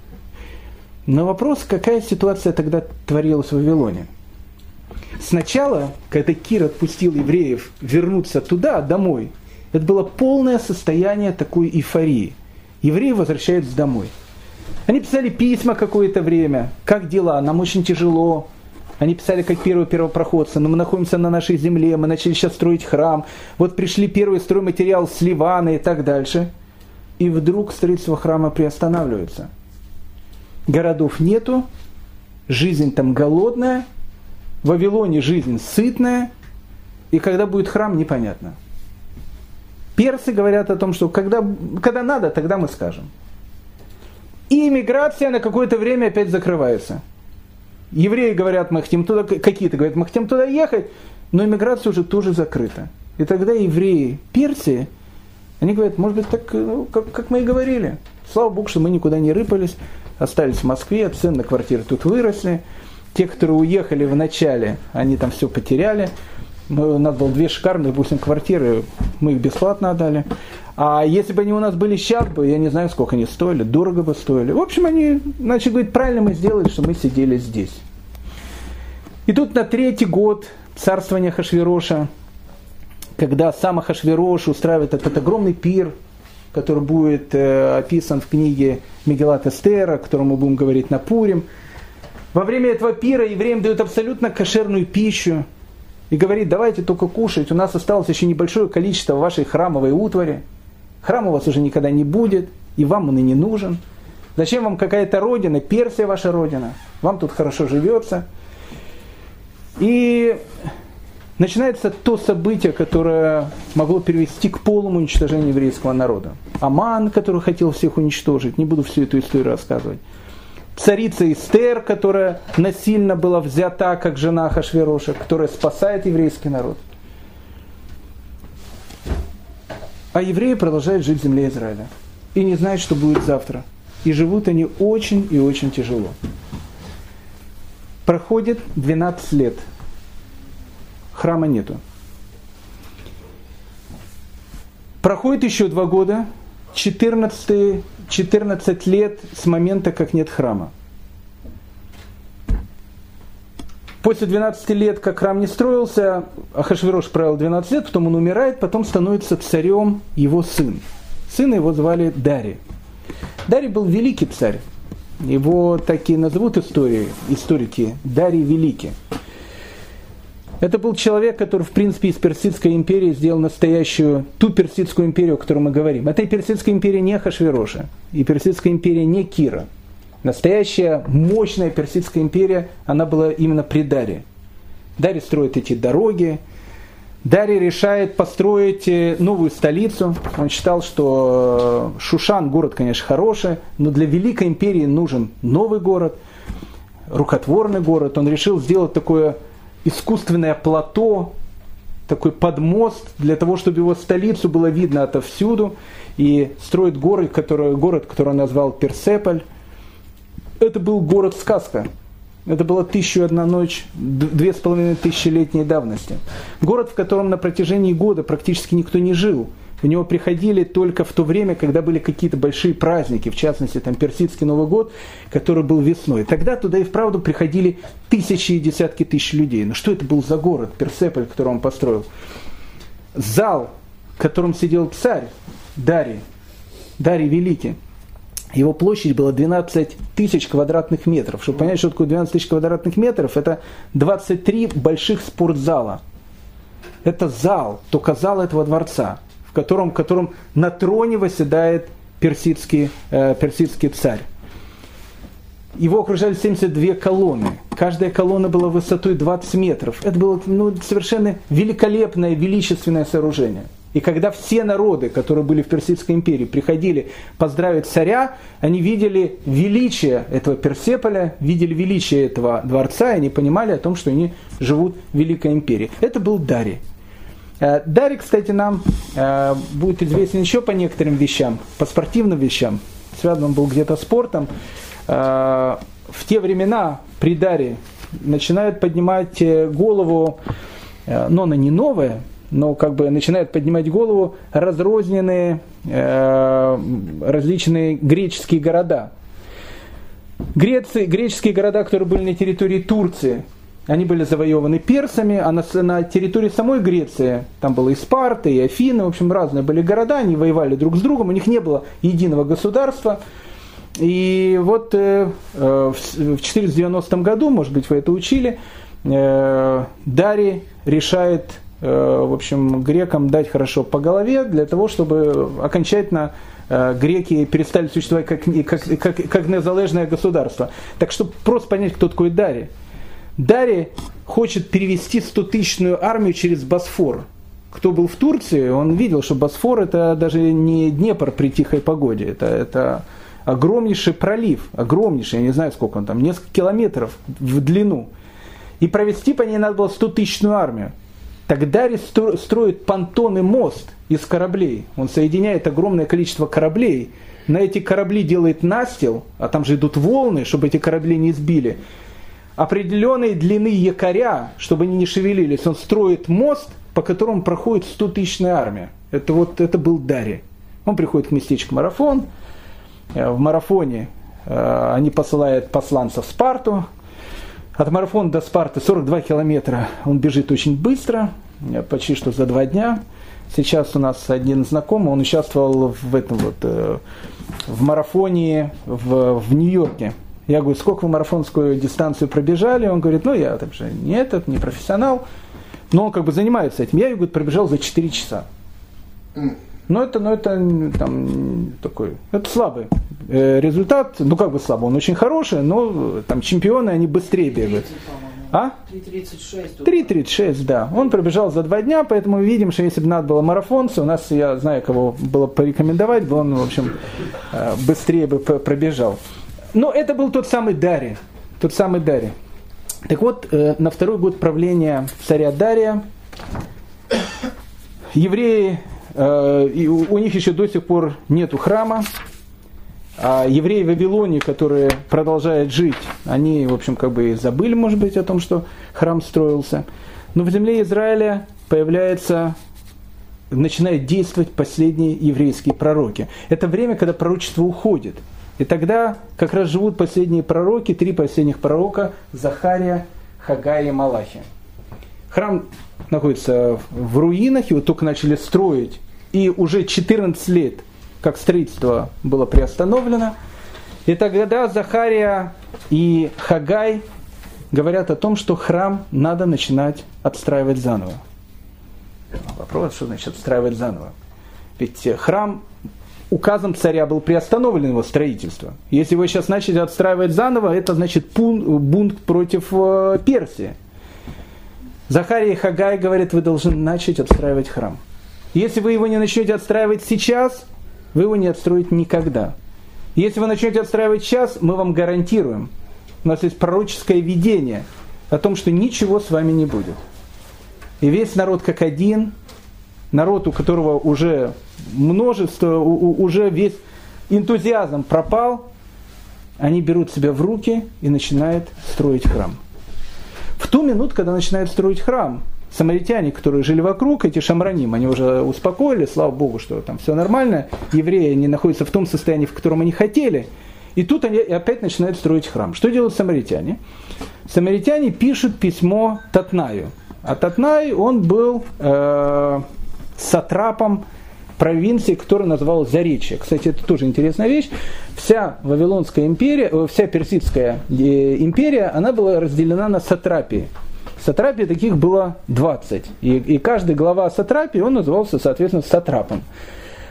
Но вопрос, какая ситуация тогда творилась в Вавилоне – Сначала, когда Кир отпустил евреев вернуться туда, домой, это было полное состояние такой эйфории. Евреи возвращаются домой. Они писали письма какое-то время. Как дела? Нам очень тяжело. Они писали как первые первопроходцы, но мы находимся на нашей земле, мы начали сейчас строить храм. Вот пришли первый стройматериал с Ливана и так дальше. И вдруг строительство храма приостанавливается. Городов нету, жизнь там голодная – в Вавилоне жизнь сытная, и когда будет храм, непонятно. Персы говорят о том, что когда, когда надо, тогда мы скажем. И иммиграция на какое-то время опять закрывается. Евреи говорят, мы хотим туда, какие-то говорят, мы хотим туда ехать, но иммиграция уже тоже закрыта. И тогда евреи Персии, они говорят, может быть, так, ну, как, как мы и говорили. Слава Богу, что мы никуда не рыпались, остались в Москве, цены на квартиры тут выросли. Те, которые уехали в начале, они там все потеряли. У нас было две шикарные, допустим, квартиры, мы их бесплатно отдали. А если бы они у нас были сейчас бы, я не знаю, сколько они стоили, дорого бы стоили. В общем, они начали говорить, правильно мы сделали, что мы сидели здесь. И тут на третий год царствования Хашвироша, когда сам Хашвирош устраивает этот огромный пир, который будет э, описан в книге Мегелат Эстера, о котором мы будем говорить на Пурим – во время этого пира евреям дают абсолютно кошерную пищу и говорит, давайте только кушать, у нас осталось еще небольшое количество вашей храмовой утвари. Храм у вас уже никогда не будет, и вам он и не нужен. Зачем вам какая-то родина, Персия ваша родина? Вам тут хорошо живется. И начинается то событие, которое могло привести к полному уничтожению еврейского народа. Аман, который хотел всех уничтожить, не буду всю эту историю рассказывать. Царица Эстер, которая насильно была взята как жена Хашвероша, которая спасает еврейский народ. А евреи продолжают жить в земле Израиля. И не знают, что будет завтра. И живут они очень и очень тяжело. Проходит 12 лет – храма нету. Проходит еще два года, 14, 14 лет с момента, как нет храма. После 12 лет, как храм не строился, Ахашвирош правил 12 лет, потом он умирает, потом становится царем его сын. Сына его звали Дарий. Дарий был великий царь. Его такие назовут истории, историки Дарий Великий. Это был человек, который, в принципе, из Персидской империи сделал настоящую, ту Персидскую империю, о которой мы говорим. Это и Персидская империя не Хашвироша, и Персидская империя не Кира. Настоящая мощная Персидская империя, она была именно при Даре. Даре строит эти дороги, Дарий решает построить э, новую столицу. Он считал, что Шушан город, конечно, хороший, но для Великой империи нужен новый город, рукотворный город. Он решил сделать такое искусственное плато, такой подмост для того, чтобы его столицу было видно отовсюду, и строит город, который, город, который он назвал Персеполь. Это был город-сказка. Это была тысячу и одна ночь, две с половиной тысячелетней давности. Город, в котором на протяжении года практически никто не жил – в него приходили только в то время, когда были какие-то большие праздники, в частности, там Персидский Новый год, который был весной. Тогда туда и вправду приходили тысячи и десятки тысяч людей. Но что это был за город, Персеполь, который он построил? Зал, в котором сидел царь Дарий, Дарий Великий. Его площадь была 12 тысяч квадратных метров. Чтобы понять, что такое 12 тысяч квадратных метров, это 23 больших спортзала. Это зал, только зал этого дворца в котором, в котором на троне восседает персидский, э, персидский царь. Его окружали 72 колонны. Каждая колонна была высотой 20 метров. Это было ну, совершенно великолепное, величественное сооружение. И когда все народы, которые были в Персидской империи, приходили поздравить царя, они видели величие этого Персеполя, видели величие этого дворца, и они понимали о том, что они живут в Великой империи. Это был Дарий. Э, Дарий, кстати, нам э, будет известен еще по некоторым вещам, по спортивным вещам. Связан он был где-то спортом. Э, в те времена при Даре начинают поднимать голову, но она не новая, но как бы начинают поднимать голову разрозненные различные греческие города. Греции, греческие города, которые были на территории Турции, они были завоеваны персами, а на, на территории самой Греции, там было и Спарта, и Афины, в общем, разные были города, они воевали друг с другом, у них не было единого государства. И вот э, э в 490 году, может быть, вы это учили, э, Дарий решает, э, в общем, грекам дать хорошо по голове для того, чтобы окончательно э, греки перестали существовать как, как, как, как незалежное государство. Так что просто понять, кто такой Дарий. Дарий хочет перевести 100-тысячную армию через Босфор. Кто был в Турции, он видел, что Босфор это даже не Днепр при тихой погоде, это, это огромнейший пролив, огромнейший, я не знаю сколько он там, несколько километров в длину. И провести по ней надо было 100-тысячную армию. Тогда строит понтонный мост из кораблей. Он соединяет огромное количество кораблей. На эти корабли делает настил, а там же идут волны, чтобы эти корабли не сбили определенной длины якоря, чтобы они не шевелились, он строит мост, по которому проходит 100-тысячная армия. Это вот это был Дари. Он приходит к местечку Марафон. Э, в марафоне э, они посылают посланцев в Спарту. От марафона до Спарты 42 километра. Он бежит очень быстро, э, почти что за два дня. Сейчас у нас один знакомый, он участвовал в этом вот в марафоне в, в Нью-Йорке. Я говорю, сколько вы марафонскую дистанцию пробежали? Он говорит, ну я так же не этот, не профессионал. Но он как бы занимается этим. Я говорит, пробежал за 4 часа. Но это, ну, это там такой, это слабый э, результат, ну как бы слабый, он очень хороший, но там чемпионы, они быстрее бегают. А? 3.36. 3.36, да. Он пробежал за два дня, поэтому мы видим, что если бы надо было марафонцы, у нас, я знаю, кого было порекомендовать, бы он, в общем, э, быстрее бы пробежал. Но это был тот самый Дарий. Тот самый Дарий. Так вот, э, на второй год правления царя Дария евреи, э, у них еще до сих пор нету храма, а евреи в Вавилоне, которые продолжают жить, они, в общем, как бы забыли, может быть, о том, что храм строился. Но в земле Израиля появляются, начинают действовать последние еврейские пророки. Это время, когда пророчество уходит. И тогда как раз живут последние пророки, три последних пророка, Захария, Хагая и Малахи. Храм находится в руинах, его только начали строить, и уже 14 лет – как строительство было приостановлено. И тогда Захария и Хагай говорят о том, что храм надо начинать отстраивать заново. Вопрос, что значит отстраивать заново? Ведь храм указом царя был приостановлен его строительство. Если его сейчас начали отстраивать заново, это значит бунт против э, Персии. Захария и Хагай говорят, вы должны начать отстраивать храм. Если вы его не начнете отстраивать сейчас, вы его не отстроите никогда. Если вы начнете отстраивать сейчас, мы вам гарантируем, у нас есть пророческое видение о том, что ничего с вами не будет. И весь народ как один, народ, у которого уже множество, уже весь энтузиазм пропал, они берут себя в руки и начинают строить храм. В ту минуту, когда начинают строить храм, самаритяне, которые жили вокруг, эти шамраним, они уже успокоили, слава богу, что там все нормально, евреи не находятся в том состоянии, в котором они хотели, и тут они опять начинают строить храм. Что делают самаритяне? Самаритяне пишут письмо Татнаю. А Татнай, он был э, сатрапом провинции, которая называлась Заречье. Кстати, это тоже интересная вещь. Вся Вавилонская империя, э, вся Персидская э, империя, она была разделена на сатрапии. Сатрапий таких было 20. И, и каждый глава сатрапии, он назывался, соответственно, сатрапом.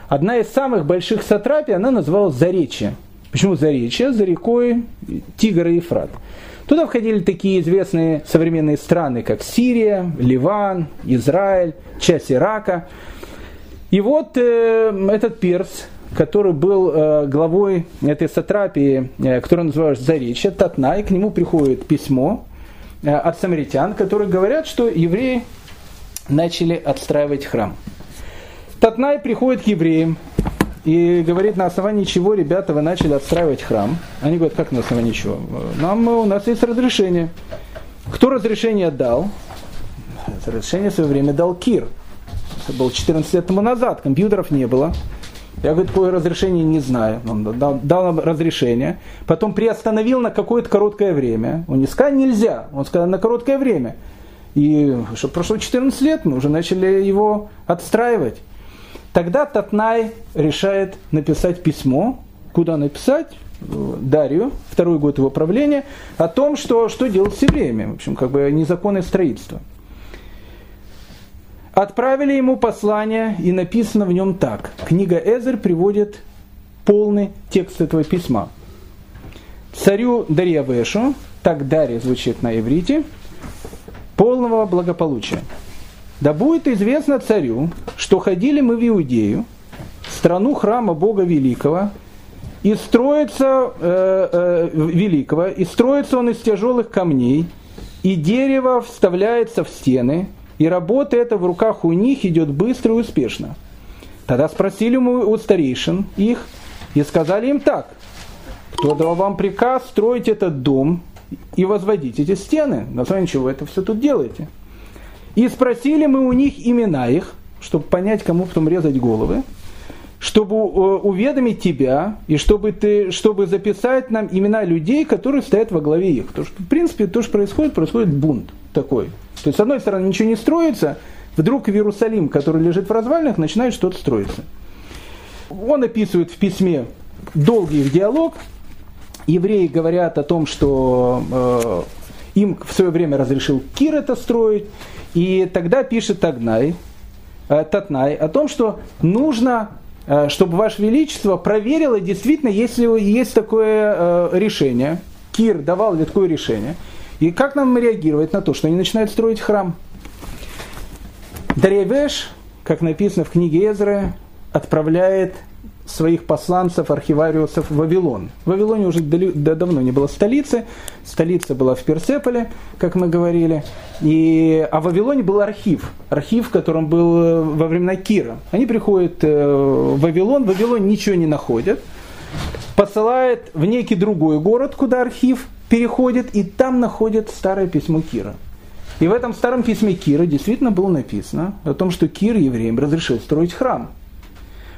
Одна из самых больших сатрапий, она называлась Заречье. Почему Заречье? За рекой Тигр и Ефрат. Туда входили такие известные современные страны, как Сирия, Ливан, Израиль, часть Ирака. И вот э, этот перс, который был э, главой этой сатрапии, э, которую называют Заречье, Татнай, к нему приходит письмо, Э, от самаритян, которые говорят, что евреи начали отстраивать храм. Татнай приходит к евреям и говорит, на основании чего, ребята, вы начали отстраивать храм. Они говорят, как на основании чего? Нам, у нас есть разрешение. Кто разрешение дал? Разрешение в свое время дал Кир. Это было 14 лет тому назад, компьютеров не было. Я, говорит, такое разрешение не знаю. Он дал, дал нам разрешение. Потом приостановил на какое-то короткое время. Он не сказал нельзя, он сказал на короткое время. И что прошло 14 лет, мы уже начали его отстраивать. Тогда Татнай решает написать письмо. Куда написать? Дарью, второй год его правления, о том, что, что делать с евреями. В общем, как бы незаконное строительство. Отправили ему послание, и написано в нем так. Книга Эзер приводит полный текст этого письма. Царю Дарьявешу, так Дарья звучит на иврите, полного благополучия. Да будет известно царю, что ходили мы в Иудею, страну храма Бога Великого, и строится э, э, великого, и строится он из тяжелых камней, и дерево вставляется в стены – и работа эта в руках у них идет быстро и успешно. Тогда спросили мы у старейшин их и сказали им так, кто дал вам приказ строить этот дом и возводить эти стены? На основании чего это все тут делаете? И спросили мы у них имена их, чтобы понять, кому потом резать головы, чтобы э, уведомить тебя и чтобы, ты, чтобы записать нам имена людей, которые стоят во главе их. Потому что, в принципе, то, что происходит, происходит бунт такой. То есть, с одной стороны, ничего не строится, вдруг в Иерусалим, который лежит в развалинах, начинает что-то строиться. Он описывает в письме долгий диалог. Евреи говорят о том, что э, им в свое время разрешил Кир это строить. И тогда пишет Тагнай, э, Татнай о том, что нужно, э, чтобы Ваше Величество проверило действительно, если есть такое э, решение. Кир давал ли такое решение – И как нам реагировать на то, что они начинают строить храм? Дарьявеш, как написано в книге Эзры, отправляет своих посланцев, архивариусов в Вавилон. В Вавилоне уже давно не было столицы, столица была в Персеполе, как мы говорили, и, а в Вавилоне был архив, архив, в котором был э, во времена Кира. Они приходят э, в Вавилон, в Вавилоне ничего не находят, посылает в некий другой город, куда архив переходит, и там находят старое письмо Кира. И в этом старом письме Кира действительно было написано о том, что Кир евреям разрешил строить храм –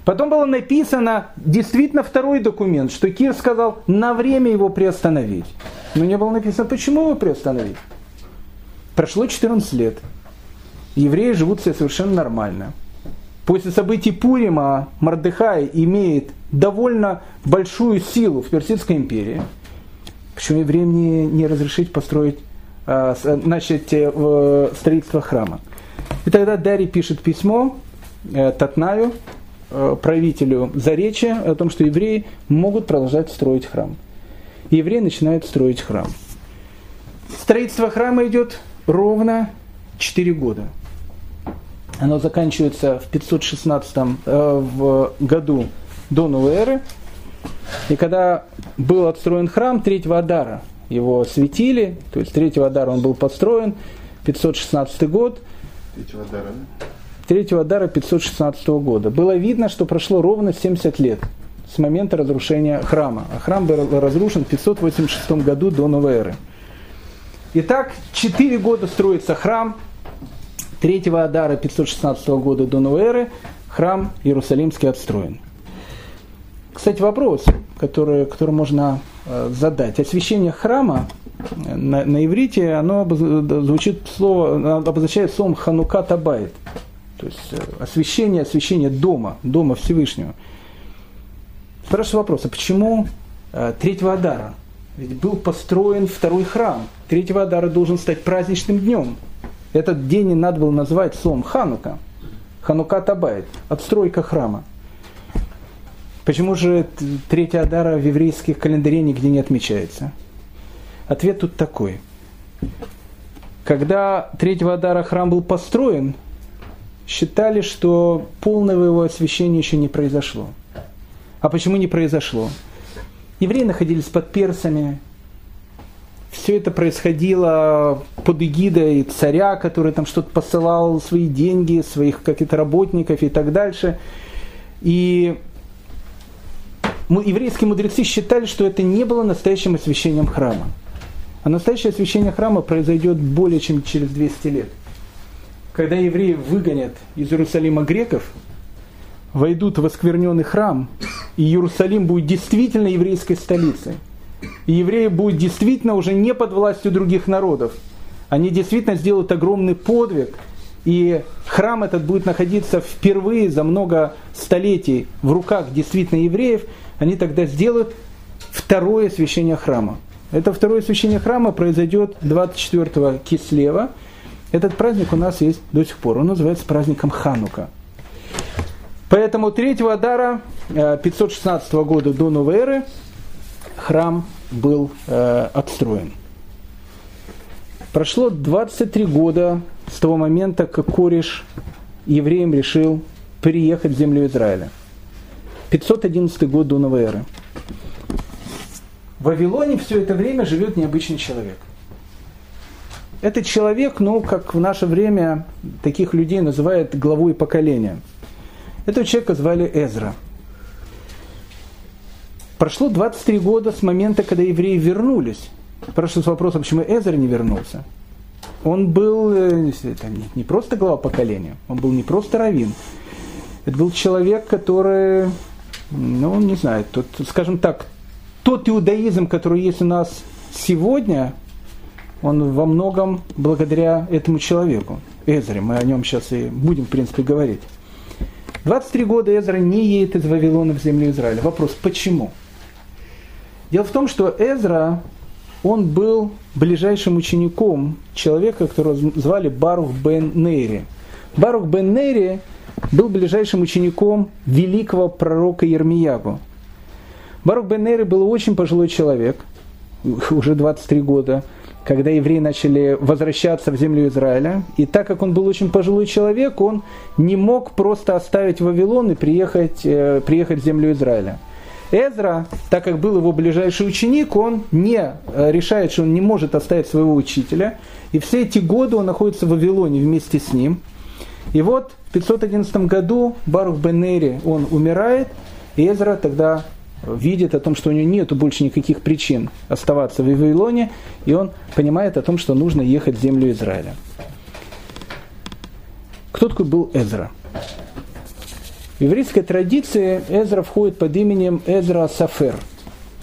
Потом было написано действительно второй документ, что Кир сказал на время его приостановить. Но не было написано, почему его приостановить. Прошло 14 лет. Евреи живут себе совершенно нормально. После событий Пурима Мардыхай имеет довольно большую силу в Персидской империи. Почему евреям не, не разрешить построить, а, начать э, строительство храма? И тогда Дарий пишет письмо э, Татнаю, Э, правителю Заречья о том, что евреи могут продолжать строить храм. И евреи начинают строить храм. Строительство храма идет ровно 4 года. Оно заканчивается в 516 э, году до новой эры. И когда был отстроен храм третьего Адара, его светили, то есть третьего Адара он был построен, 516 год. Третьего Адара, да? Третьего дара 516 года. Было видно, что прошло ровно 70 лет с момента разрушения храма. А храм был разрушен в 586 году до новой эры. Итак, 4 года строится храм. Третьего Адара 516 года до новой эры храм Иерусалимский отстроен. Кстати, вопрос, который, который можно э, задать. Освящение храма на, на иврите, оно звучит слово, обозначает словом Ханука Табайт. То есть э, освящение, освящение дома, дома Всевышнего. Спрашиваю вопрос, а почему э, третьего Адара? Ведь был построен второй храм. Третьего Адара должен стать праздничным днем. Этот день не надо было назвать словом Ханука. Ханука Табайт, отстройка храма. Почему же третья Адара в еврейских календаре нигде не отмечается? Ответ тут такой. Когда третьего Адара храм был построен, считали, что полного его освящения еще не произошло. А почему не произошло? Евреи находились под персами, все это происходило под эгидой царя, который там что-то посылал, свои деньги, своих каких-то работников и так дальше. И еврейские мудрецы считали, что это не было настоящим освящением храма. А настоящее освящение храма произойдет более чем через 200 лет – когда евреи выгонят из Иерусалима греков, войдут в оскверненный храм, и Иерусалим будет действительно еврейской столицей. И евреи будут действительно уже не под властью других народов. Они действительно сделают огромный подвиг, и храм этот будет находиться впервые за много столетий в руках действительно евреев, они тогда сделают второе священие храма. Это второе священие храма произойдет 24 кислева – этот праздник у нас есть до сих пор. Он называется праздником Ханука. Поэтому 3 Адара 516 э, года до новой эры храм был э, отстроен. Прошло 23 года с того момента, как Кореш евреям решил переехать в землю Израиля. 511 год до новой эры. В Вавилоне все это время живет необычный человек – этот человек, ну, как в наше время таких людей называют главой поколения. Этого человека звали Эзра. Прошло 23 года с момента, когда евреи вернулись. Спрашивается вопрос, а почему Эзра не вернулся? Он был э, это не просто глава поколения, он был не просто раввин. Это был человек, который, ну, не знаю, тот, скажем так, тот иудаизм, который есть у нас сегодня, он во многом благодаря этому человеку, Эзре. Мы о нем сейчас и будем, в принципе, говорить. 23 года Эзра не едет из Вавилона в землю Израиля. Вопрос, почему? Дело в том, что Эзра, он был ближайшим учеником человека, которого звали Барух бен Нейри. Барух бен Нейри был ближайшим учеником великого пророка Ермиягу. Барух бен Нейри был очень пожилой человек, уже 23 года, когда евреи начали возвращаться в землю Израиля. И так как он был очень пожилой человек, он не мог просто оставить Вавилон и приехать, э, приехать в землю Израиля. Эзра, так как был его ближайший ученик, он не э, решает, что он не может оставить своего учителя. И все эти годы он находится в Вавилоне вместе с ним. И вот в 511 году Барух Бенери, он умирает, и Эзра тогда видит о том, что у него нет больше никаких причин оставаться в Вавилоне, и он понимает о том, что нужно ехать в землю Израиля. Кто такой был Эзра? В еврейской традиции Эзра входит под именем Эзра Сафер.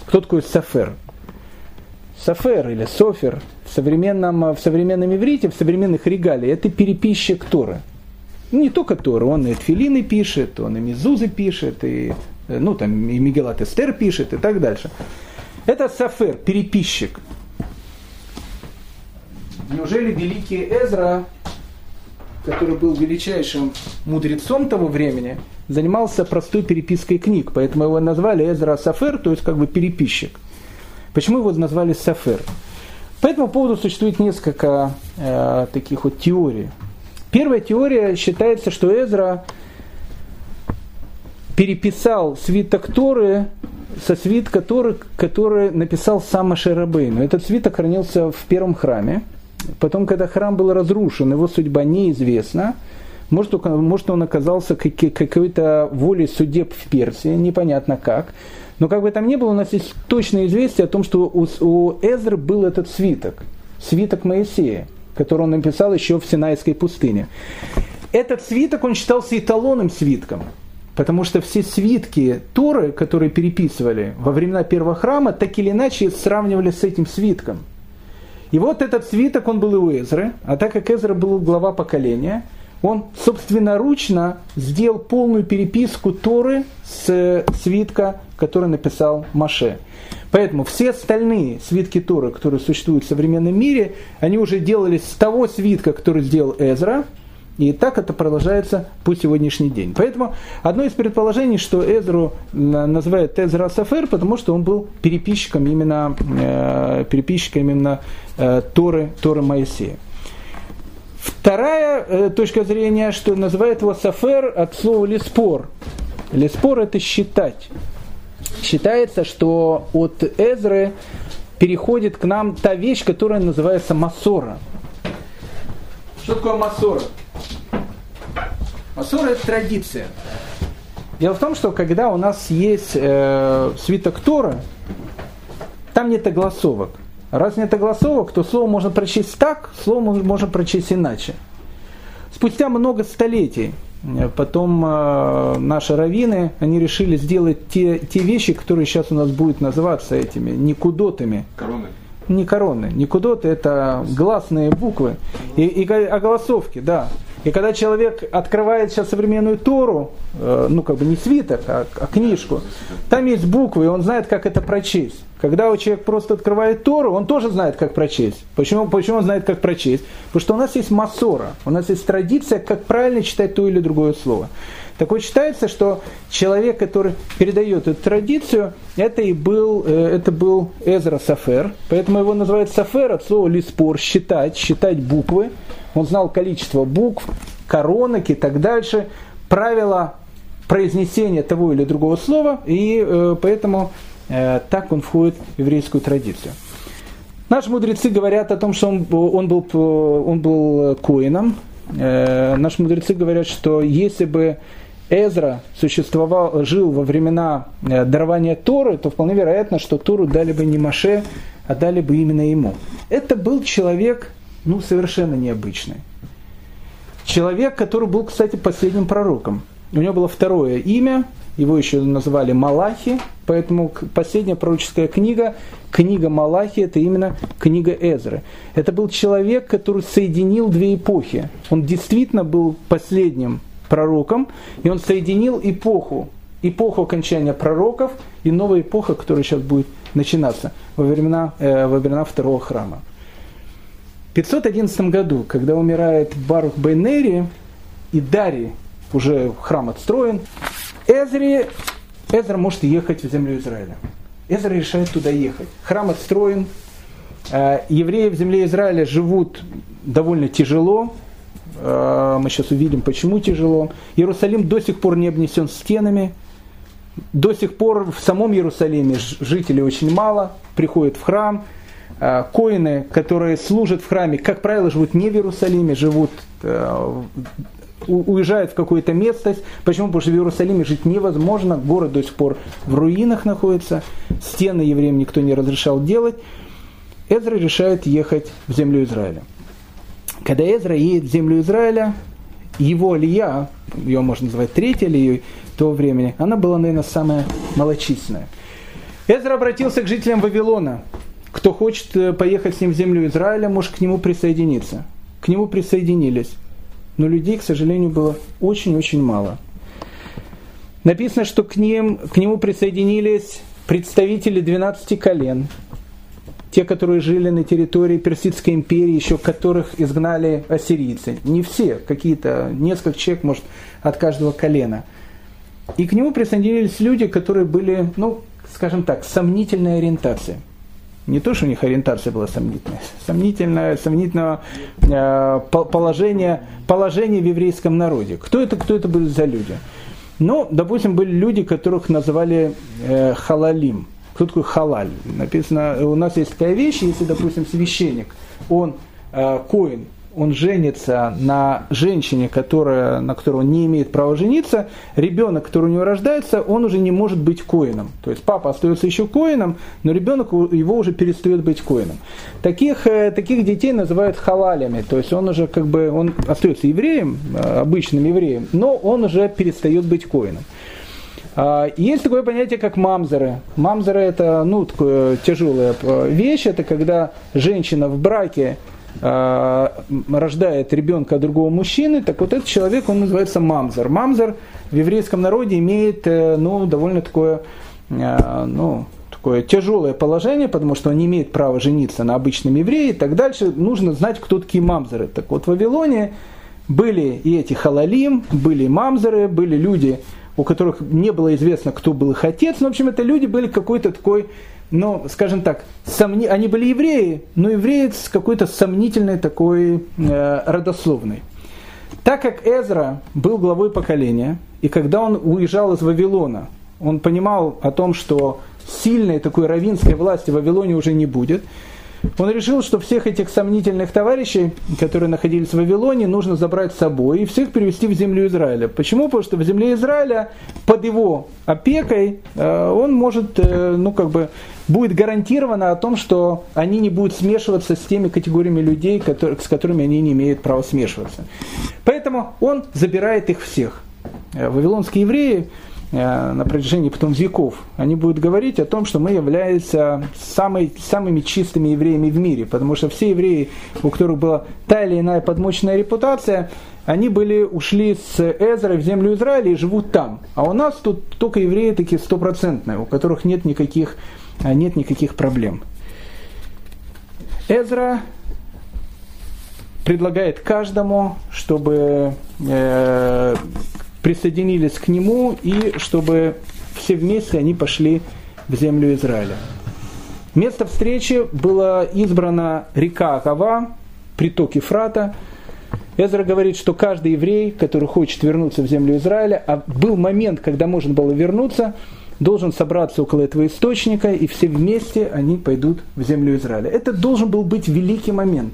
Кто такой Сафер? Сафер или Софер в современном, в современном иврите, в современных регалиях, это переписчик Торы. Не только Торы, он и Тфилины пишет, он и Мизузы пишет, и ну там и Мигелат Эстер пишет и так дальше. Это Сафер, переписчик. Неужели великий Эзра, который был величайшим мудрецом того времени, занимался простой перепиской книг, поэтому его назвали Эзра Сафер, то есть как бы переписчик. Почему его назвали Сафер? По этому поводу существует несколько э, таких вот теорий. Первая теория считается, что Эзра переписал свиток Торы со свитка Торы, который написал сам Машерабейн. Этот свиток хранился в первом храме. Потом, когда храм был разрушен, его судьба неизвестна. Может, может он оказался какой-то волей судеб в Персии, непонятно как. Но как бы там ни было, у нас есть точное известие о том, что у, у Эзры был этот свиток, свиток Моисея, который он написал еще в Синайской пустыне. Этот свиток он считался эталонным свитком. Потому что все свитки Торы, которые переписывали во времена первого храма, так или иначе сравнивали с этим свитком. И вот этот свиток, он был и у Эзры, а так как Эзра был глава поколения, он собственноручно сделал полную переписку Торы с свитка, который написал Маше. Поэтому все остальные свитки Торы, которые существуют в современном мире, они уже делались с того свитка, который сделал Эзра, и так это продолжается по сегодняшний день. Поэтому одно из предположений, что Эзру называют Эзра Сафер, потому что он был переписчиком именно, э, переписчиком именно э, Торы, Торы Моисея. Вторая э, точка зрения, что называют его Сафер от слова леспор. Леспор это считать. Считается, что от Эзры переходит к нам та вещь, которая называется Масора. Что такое Масора? Масура – это традиция. Дело в том, что когда у нас есть э, свиток Тора, там нет огласовок. Раз нет огласовок, то слово можно прочесть так, слово можно прочесть иначе. Спустя много столетий э, потом э, наши раввины, они решили сделать те, те вещи, которые сейчас у нас будут называться этими никудотами. Короны не короны, не кудоты, это гласные буквы и, и оголосовки, да. И когда человек открывает сейчас современную Тору, э, ну как бы не свиток, а, а книжку, там есть буквы, и он знает, как это прочесть. Когда у человека просто открывает Тору, он тоже знает, как прочесть. Почему, почему он знает, как прочесть? Потому что у нас есть массора, у нас есть традиция, как правильно читать то или другое слово. Так вот считается, что человек, который передает эту традицию, это и был, э, это был Эзра Сафер, поэтому его называют Сафер от слова лиспор, считать, считать буквы. Он знал количество букв, коронок и так дальше, правила произнесения того или другого слова, и э, поэтому э, так он входит в еврейскую традицию. Наши мудрецы говорят о том, что он, он, был, он был коином. Наши мудрецы говорят, что если бы Эзра существовал, жил во времена э, дарования Торы, то вполне вероятно, что Тору дали бы не Маше, а дали бы именно ему. Это был человек, ну, совершенно необычный. Человек, который был, кстати, последним пророком. У него было второе имя, его еще называли Малахи, поэтому последняя пророческая книга, книга Малахи, это именно книга Эзры. Это был человек, который соединил две эпохи. Он действительно был последним пророком, и он соединил эпоху, эпоху окончания пророков и новая эпоха, которая сейчас будет начинаться во времена, э, во времена второго храма. В 511 году, когда умирает Барух Бейнери, и Дарий, уже храм отстроен, Эзри, Эзра может ехать в землю Израиля. Эзра решает туда ехать. Храм отстроен, Э, евреи в земле Израиля живут довольно тяжело. Э, мы сейчас увидим, почему тяжело. Иерусалим до сих пор не обнесен стенами. До сих пор в самом Иерусалиме жителей очень мало, приходят в храм. Э, коины, которые служат в храме, как правило, живут не в Иерусалиме, живут уезжают в какую-то местность. Почему? Потому что в Иерусалиме жить невозможно, город до сих пор в руинах находится, стены евреям никто не разрешал делать. Эзра решает ехать в землю Израиля. Когда Эзра едет в землю Израиля, его алия, ее можно назвать третьей алией того времени, она была, наверное, самая малочисленная. Эзра обратился к жителям Вавилона. Кто хочет э, поехать с ним в землю Израиля, может к нему присоединиться. К нему присоединились но людей, к сожалению, было очень-очень мало. Написано, что к, ним, к нему присоединились представители 12 колен, те, которые жили на территории Персидской империи, еще которых изгнали ассирийцы. Не все, какие-то, несколько человек, может, от каждого колена. И к нему присоединились люди, которые были, ну, скажем так, сомнительной ориентации – не то, что у них ориентация была сомнительная, сомнительное, сомнительное э, положение, положение в еврейском народе. Кто это, кто это были за люди? Ну, допустим, были люди, которых называли э, халалим. Кто такой халаль? Написано, у нас есть такая вещь, если, допустим, священник, он э, коин, он женится на женщине, которая, на которую он не имеет права жениться, ребенок, который у него рождается, он уже не может быть коином. То есть папа остается еще коином, но ребенок его уже перестает быть коином. Таких, э, таких детей называют халалями, то есть он уже как бы, он остается евреем, э, обычным евреем, но он уже перестает быть коином. А, есть такое понятие, как мамзеры. Мамзеры это ну, такая тяжелая э, вещь, это когда женщина в браке рождает ребенка другого мужчины, так вот этот человек, он называется мамзар. Мамзар в еврейском народе имеет э, ну, довольно такое, э, ну, такое тяжелое положение, потому что он не имеет права жениться на обычном еврее и так дальше. Нужно знать, кто такие мамзары. Так вот, в Вавилоне были и эти халалим, были мамзары, были люди, у которых не было известно, кто был их отец. Но, в общем, это люди были какой-то такой ну, скажем так, сомни... они были евреи, но евреи с какой-то сомнительной такой э, родословной. Так как Эзра был главой поколения, и когда он уезжал из Вавилона, он понимал о том, что сильной такой равинской власти в Вавилоне уже не будет, он решил, что всех этих сомнительных товарищей, которые находились в Вавилоне, нужно забрать с собой и всех перевести в землю Израиля. Почему? Потому что в земле Израиля под его опекой э, он может, э, ну как бы, будет гарантировано о том, что они не будут смешиваться с теми категориями людей, с которыми они не имеют права смешиваться. Поэтому он забирает их всех. Э, вавилонские евреи Э, на протяжении потом веков, они будут говорить о том, что мы являемся самой, самыми чистыми евреями в мире, потому что все евреи, у которых была та или иная подмоченная репутация, они были, ушли с Эзра в землю Израиля и живут там. А у нас тут только евреи такие стопроцентные, у которых нет никаких, нет никаких проблем. Эзра предлагает каждому, чтобы э, присоединились к нему и чтобы все вместе они пошли в землю Израиля. Место встречи было избрано река Агава, приток Ефрата. Эзра говорит, что каждый еврей, который хочет вернуться в землю Израиля, а был момент, когда можно было вернуться, должен собраться около этого источника, и все вместе они пойдут в землю Израиля. Это должен был быть великий момент.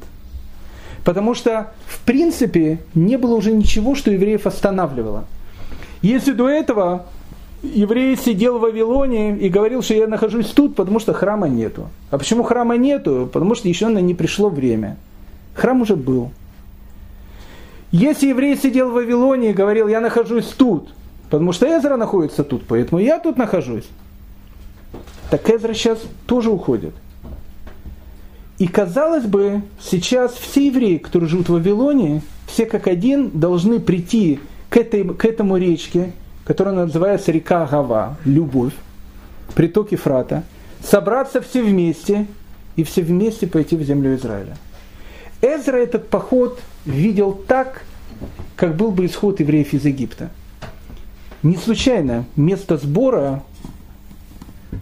Потому что, в принципе, не было уже ничего, что евреев останавливало – если до этого еврей сидел в Вавилоне и говорил, что я нахожусь тут, потому что храма нету. А почему храма нету? Потому что еще на не пришло время. Храм уже был. Если еврей сидел в Вавилоне и говорил, я нахожусь тут, потому что Эзра находится тут, поэтому я тут нахожусь, так Эзра сейчас тоже уходит. И казалось бы, сейчас все евреи, которые живут в Вавилоне, все как один должны прийти к, этой, к этому речке, которая называется река Гава, любовь, приток Ефрата, собраться все вместе и все вместе пойти в землю Израиля. Эзра этот поход видел так, как был бы исход евреев из Египта. Не случайно место сбора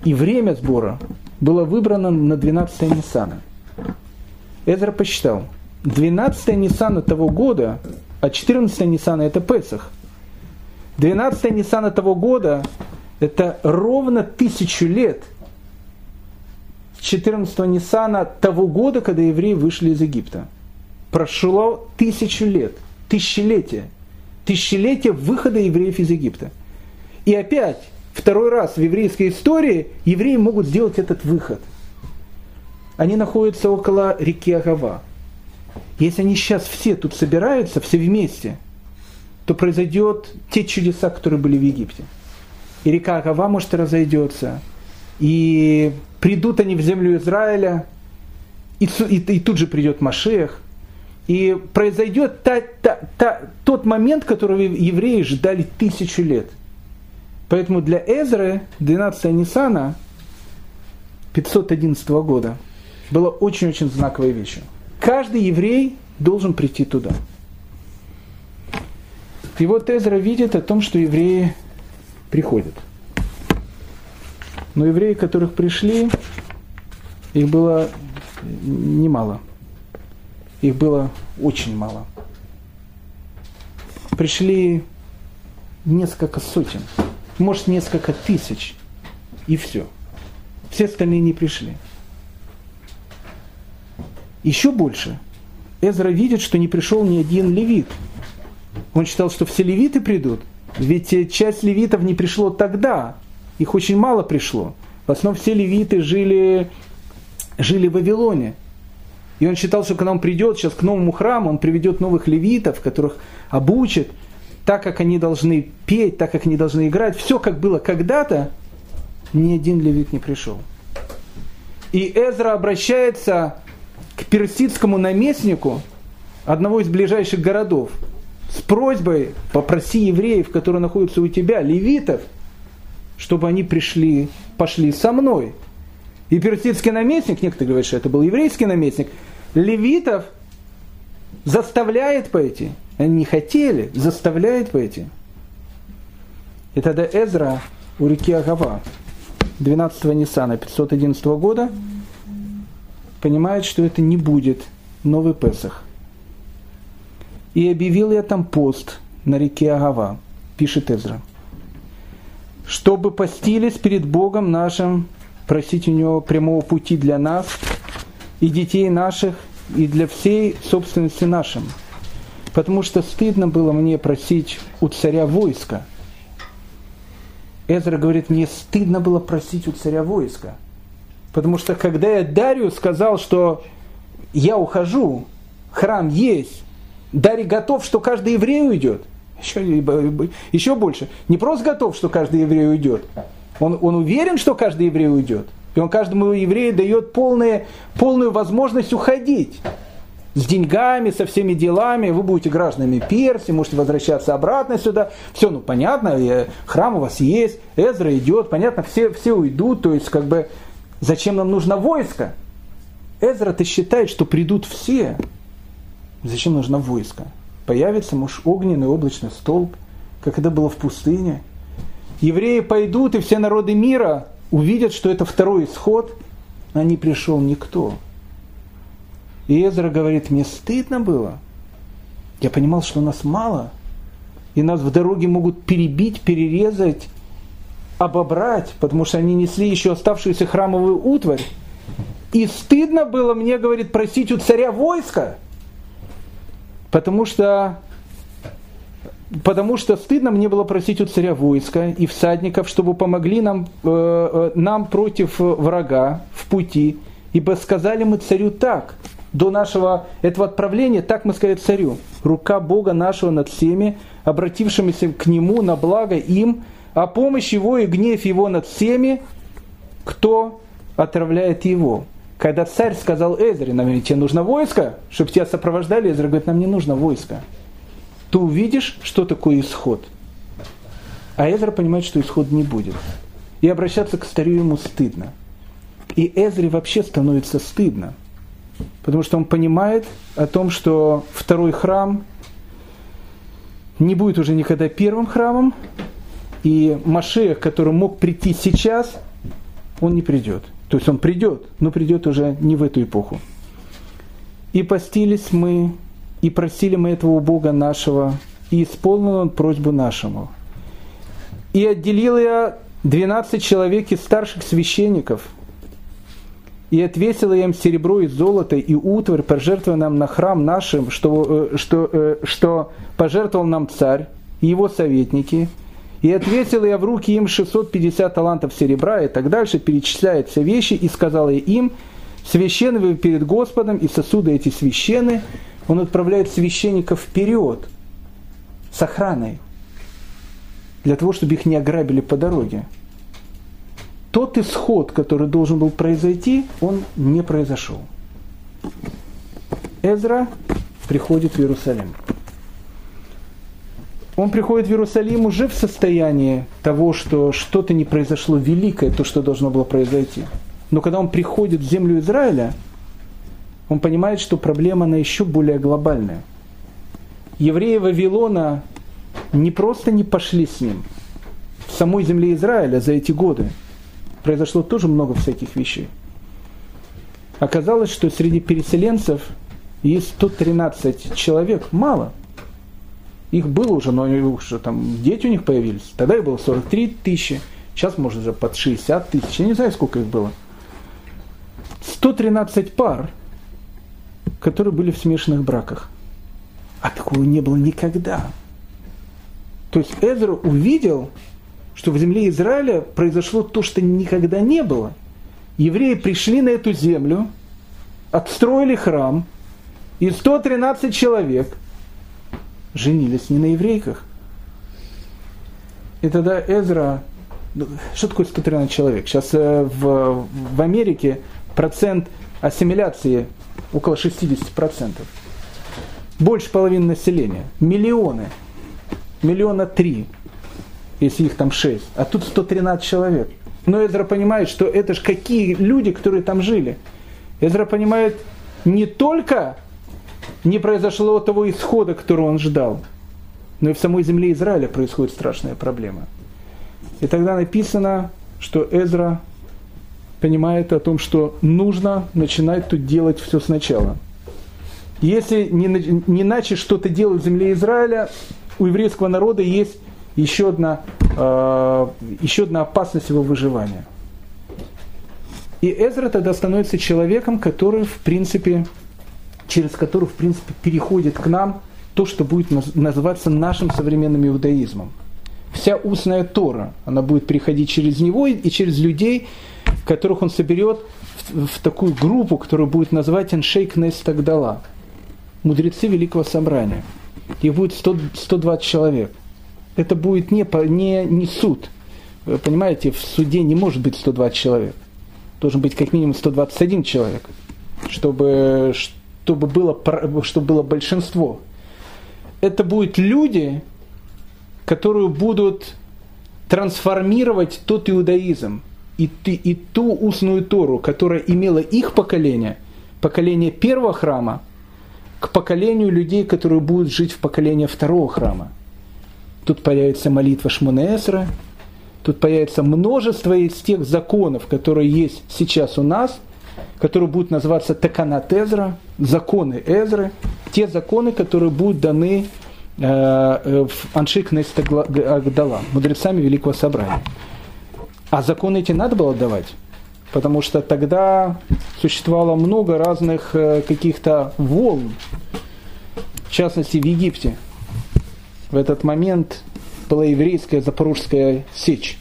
и время сбора было выбрано на 12 Ниссана. Эзра посчитал. 12 Ниссана того года, а 14 Ниссана это Песах. 12 Ниссана того года это ровно тысячу лет 14 Ниссана того года, когда евреи вышли из Египта. Прошло тысячу лет, тысячелетие. Тысячелетие выхода евреев из Египта. И опять, второй раз в еврейской истории евреи могут сделать этот выход. Они находятся около реки Агава. Если они сейчас все тут собираются, все вместе, то произойдет те чудеса, которые были в Египте. И река Агава, может, разойдется. И придут они в землю Израиля, и, и, и тут же придет Машех. И произойдет та, та, та, тот момент, который евреи ждали тысячу лет. Поэтому для Эзры 12 Нисана 511 года было очень-очень знаковой вещью. Каждый еврей должен прийти туда. И вот Эзра видит о том, что евреи приходят. Но евреи, которых пришли, их было немало. Их было очень мало. Пришли несколько сотен, может несколько тысяч, и все. Все остальные не пришли. Еще больше. Эзра видит, что не пришел ни один левит. Он считал, что все левиты придут. Ведь часть левитов не пришло тогда. Их очень мало пришло. В основном все левиты жили, жили в Вавилоне. И он считал, что когда он придет сейчас к новому храму, он приведет новых левитов, которых обучит, так как они должны петь, так как они должны играть. Все как было когда-то, ни один левит не пришел. И Эзра обращается к персидскому наместнику одного из ближайших городов с просьбой попроси евреев, которые находятся у тебя, левитов, чтобы они пришли, пошли со мной. И персидский наместник, некоторые говорят, что это был еврейский наместник, левитов заставляет пойти. Они не хотели, заставляет пойти. И тогда Эзра у реки Агава 12 Ниссана 511 года понимает, что это не будет новый Песах. И объявил я там пост на реке Агава, пишет Эзра, чтобы постились перед Богом нашим, просить у Него прямого пути для нас и детей наших, и для всей собственности нашим. Потому что стыдно было мне просить у царя войска. Эзра говорит, мне стыдно было просить у царя войска – Потому что когда я Дарью сказал, что я ухожу, храм есть, Дарий готов, что каждый еврей уйдет. Еще, еще больше. Не просто готов, что каждый еврей уйдет. Он, он уверен, что каждый еврей уйдет. И он каждому еврею дает полные, полную возможность уходить. С деньгами, со всеми делами. Вы будете гражданами Персии, можете возвращаться обратно сюда. Все, ну понятно, храм у вас есть, Эзра идет, понятно, все, все уйдут. То есть, как бы, Зачем нам нужно войско? Эзра-то считает, что придут все. Зачем нужно войско? Появится, может, огненный облачный столб, как это было в пустыне. Евреи пойдут, и все народы мира увидят, что это второй исход, а не пришел никто. И Эзра говорит, мне стыдно было. Я понимал, что нас мало, и нас в дороге могут перебить, перерезать, обобрать, потому что они несли еще оставшуюся храмовую утварь. И стыдно было мне, говорит, просить у царя войска, потому что, потому что стыдно мне было просить у царя войска и всадников, чтобы помогли нам, э, э нам против врага в пути, ибо сказали мы царю так, до нашего этого отправления, так мы сказали царю, рука Бога нашего над всеми, обратившимися к Нему на благо им, а помощь его и гнев его над всеми, кто отравляет его. Когда царь сказал Эзре, нам тебе нужно войско, чтобы тебя сопровождали, Эзра говорит, нам не нужно войско. Ты увидишь, что такое исход. А Эзра понимает, что исход не будет. И обращаться к старю ему стыдно. И Эзре вообще становится стыдно. Потому что он понимает о том, что второй храм не будет уже никогда первым храмом, и Машех, который мог прийти сейчас, он не придет. То есть он придет, но придет уже не в эту эпоху. И постились мы, и просили мы этого Бога нашего, и исполнил он просьбу нашему. И отделил я двенадцать человек из старших священников, и отвесила я им серебро и золото и утварь, пожертвуя нам на храм нашим, что, э, что, э, что пожертвовал нам царь и его советники, и ответила я в руки им 650 талантов серебра, и так дальше, перечисляет все вещи, и сказала я им, священны вы перед Господом, и сосуды эти священны, он отправляет священников вперед с охраной, для того, чтобы их не ограбили по дороге. Тот исход, который должен был произойти, он не произошел. Эзра приходит в Иерусалим. Он приходит в Иерусалим уже в состоянии того, что что-то не произошло великое, то, что должно было произойти. Но когда он приходит в землю Израиля, он понимает, что проблема она еще более глобальная. Евреи Вавилона не просто не пошли с ним. В самой земле Израиля за эти годы произошло тоже много всяких вещей. Оказалось, что среди переселенцев есть 113 человек, мало. Их было уже, но уже там дети у них появились. Тогда их было 43 тысячи, сейчас может уже под 60 тысяч, я не знаю, сколько их было. 113 пар – которые были в смешанных браках. А такого не было никогда. То есть Эзра увидел, что в земле Израиля произошло то, что никогда не было. Евреи пришли на эту землю, отстроили храм, и 113 человек женились не на еврейках. И тогда Эзра... Ну, что такое 113 человек? Сейчас э, в, в Америке процент ассимиляции около 60%. Больше половины населения. Миллионы. Миллиона три, если их там шесть. А тут 113 человек. Но Эзра понимает, что это же какие люди, которые там жили. Эзра понимает, не только не произошло того исхода, которого он ждал, но и в самой земле Израиля происходит страшная проблема. И тогда написано, что Эзра понимает о том, что нужно начинать тут делать все сначала. Если не, не иначе что-то делать в земле Израиля, у еврейского народа есть еще одна, э, еще одна опасность его выживания. И Эзра тогда становится человеком, который, в принципе, через который, в принципе, переходит к нам то, что будет называться нашим современным иудаизмом. Вся устная Тора, она будет переходить через него и через людей, которых он соберет в, в такую группу, которую будет называть Эншейк Нестагдала. Мудрецы Великого Собрания. Их будет 100, 120 человек. Это будет не, не, не суд. Вы понимаете, в суде не может быть 120 человек. Должен быть как минимум 121 человек, чтобы, чтобы, было, чтобы было большинство. Это будут люди, которые будут трансформировать тот иудаизм, и, ты, и ту устную Тору, которая имела их поколение, поколение первого храма, к поколению людей, которые будут жить в поколении второго храма. Тут появится молитва Шмунеэсра, тут появится множество из тех законов, которые есть сейчас у нас, которые будут называться Таканат Эзра, законы Эзры, те законы, которые будут даны э, э в Аншик Агдала, мудрецами Великого Собрания. А законы эти надо было давать, потому что тогда существовало много разных э, каких-то волн, в частности в Египте. В этот момент была еврейская запорожская сечь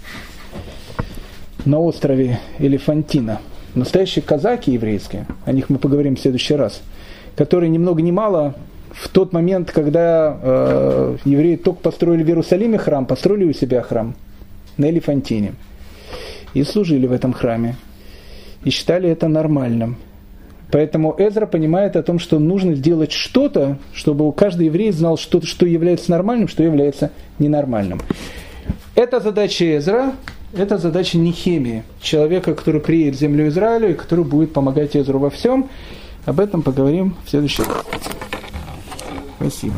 на острове Элефантина. Настоящие казаки еврейские, о них мы поговорим в следующий раз, которые ни много ни мало в тот момент, когда э, евреи только построили в Иерусалиме храм, построили у себя храм на Элефантине и служили в этом храме. И считали это нормальным. Поэтому Эзра понимает о том, что нужно сделать что-то, чтобы каждый еврей знал, что, что является нормальным, что является ненормальным. Это задача Эзра, это задача Нехемии, человека, который приедет в землю Израиля и который будет помогать Эзру во всем. Об этом поговорим в следующий раз. Спасибо.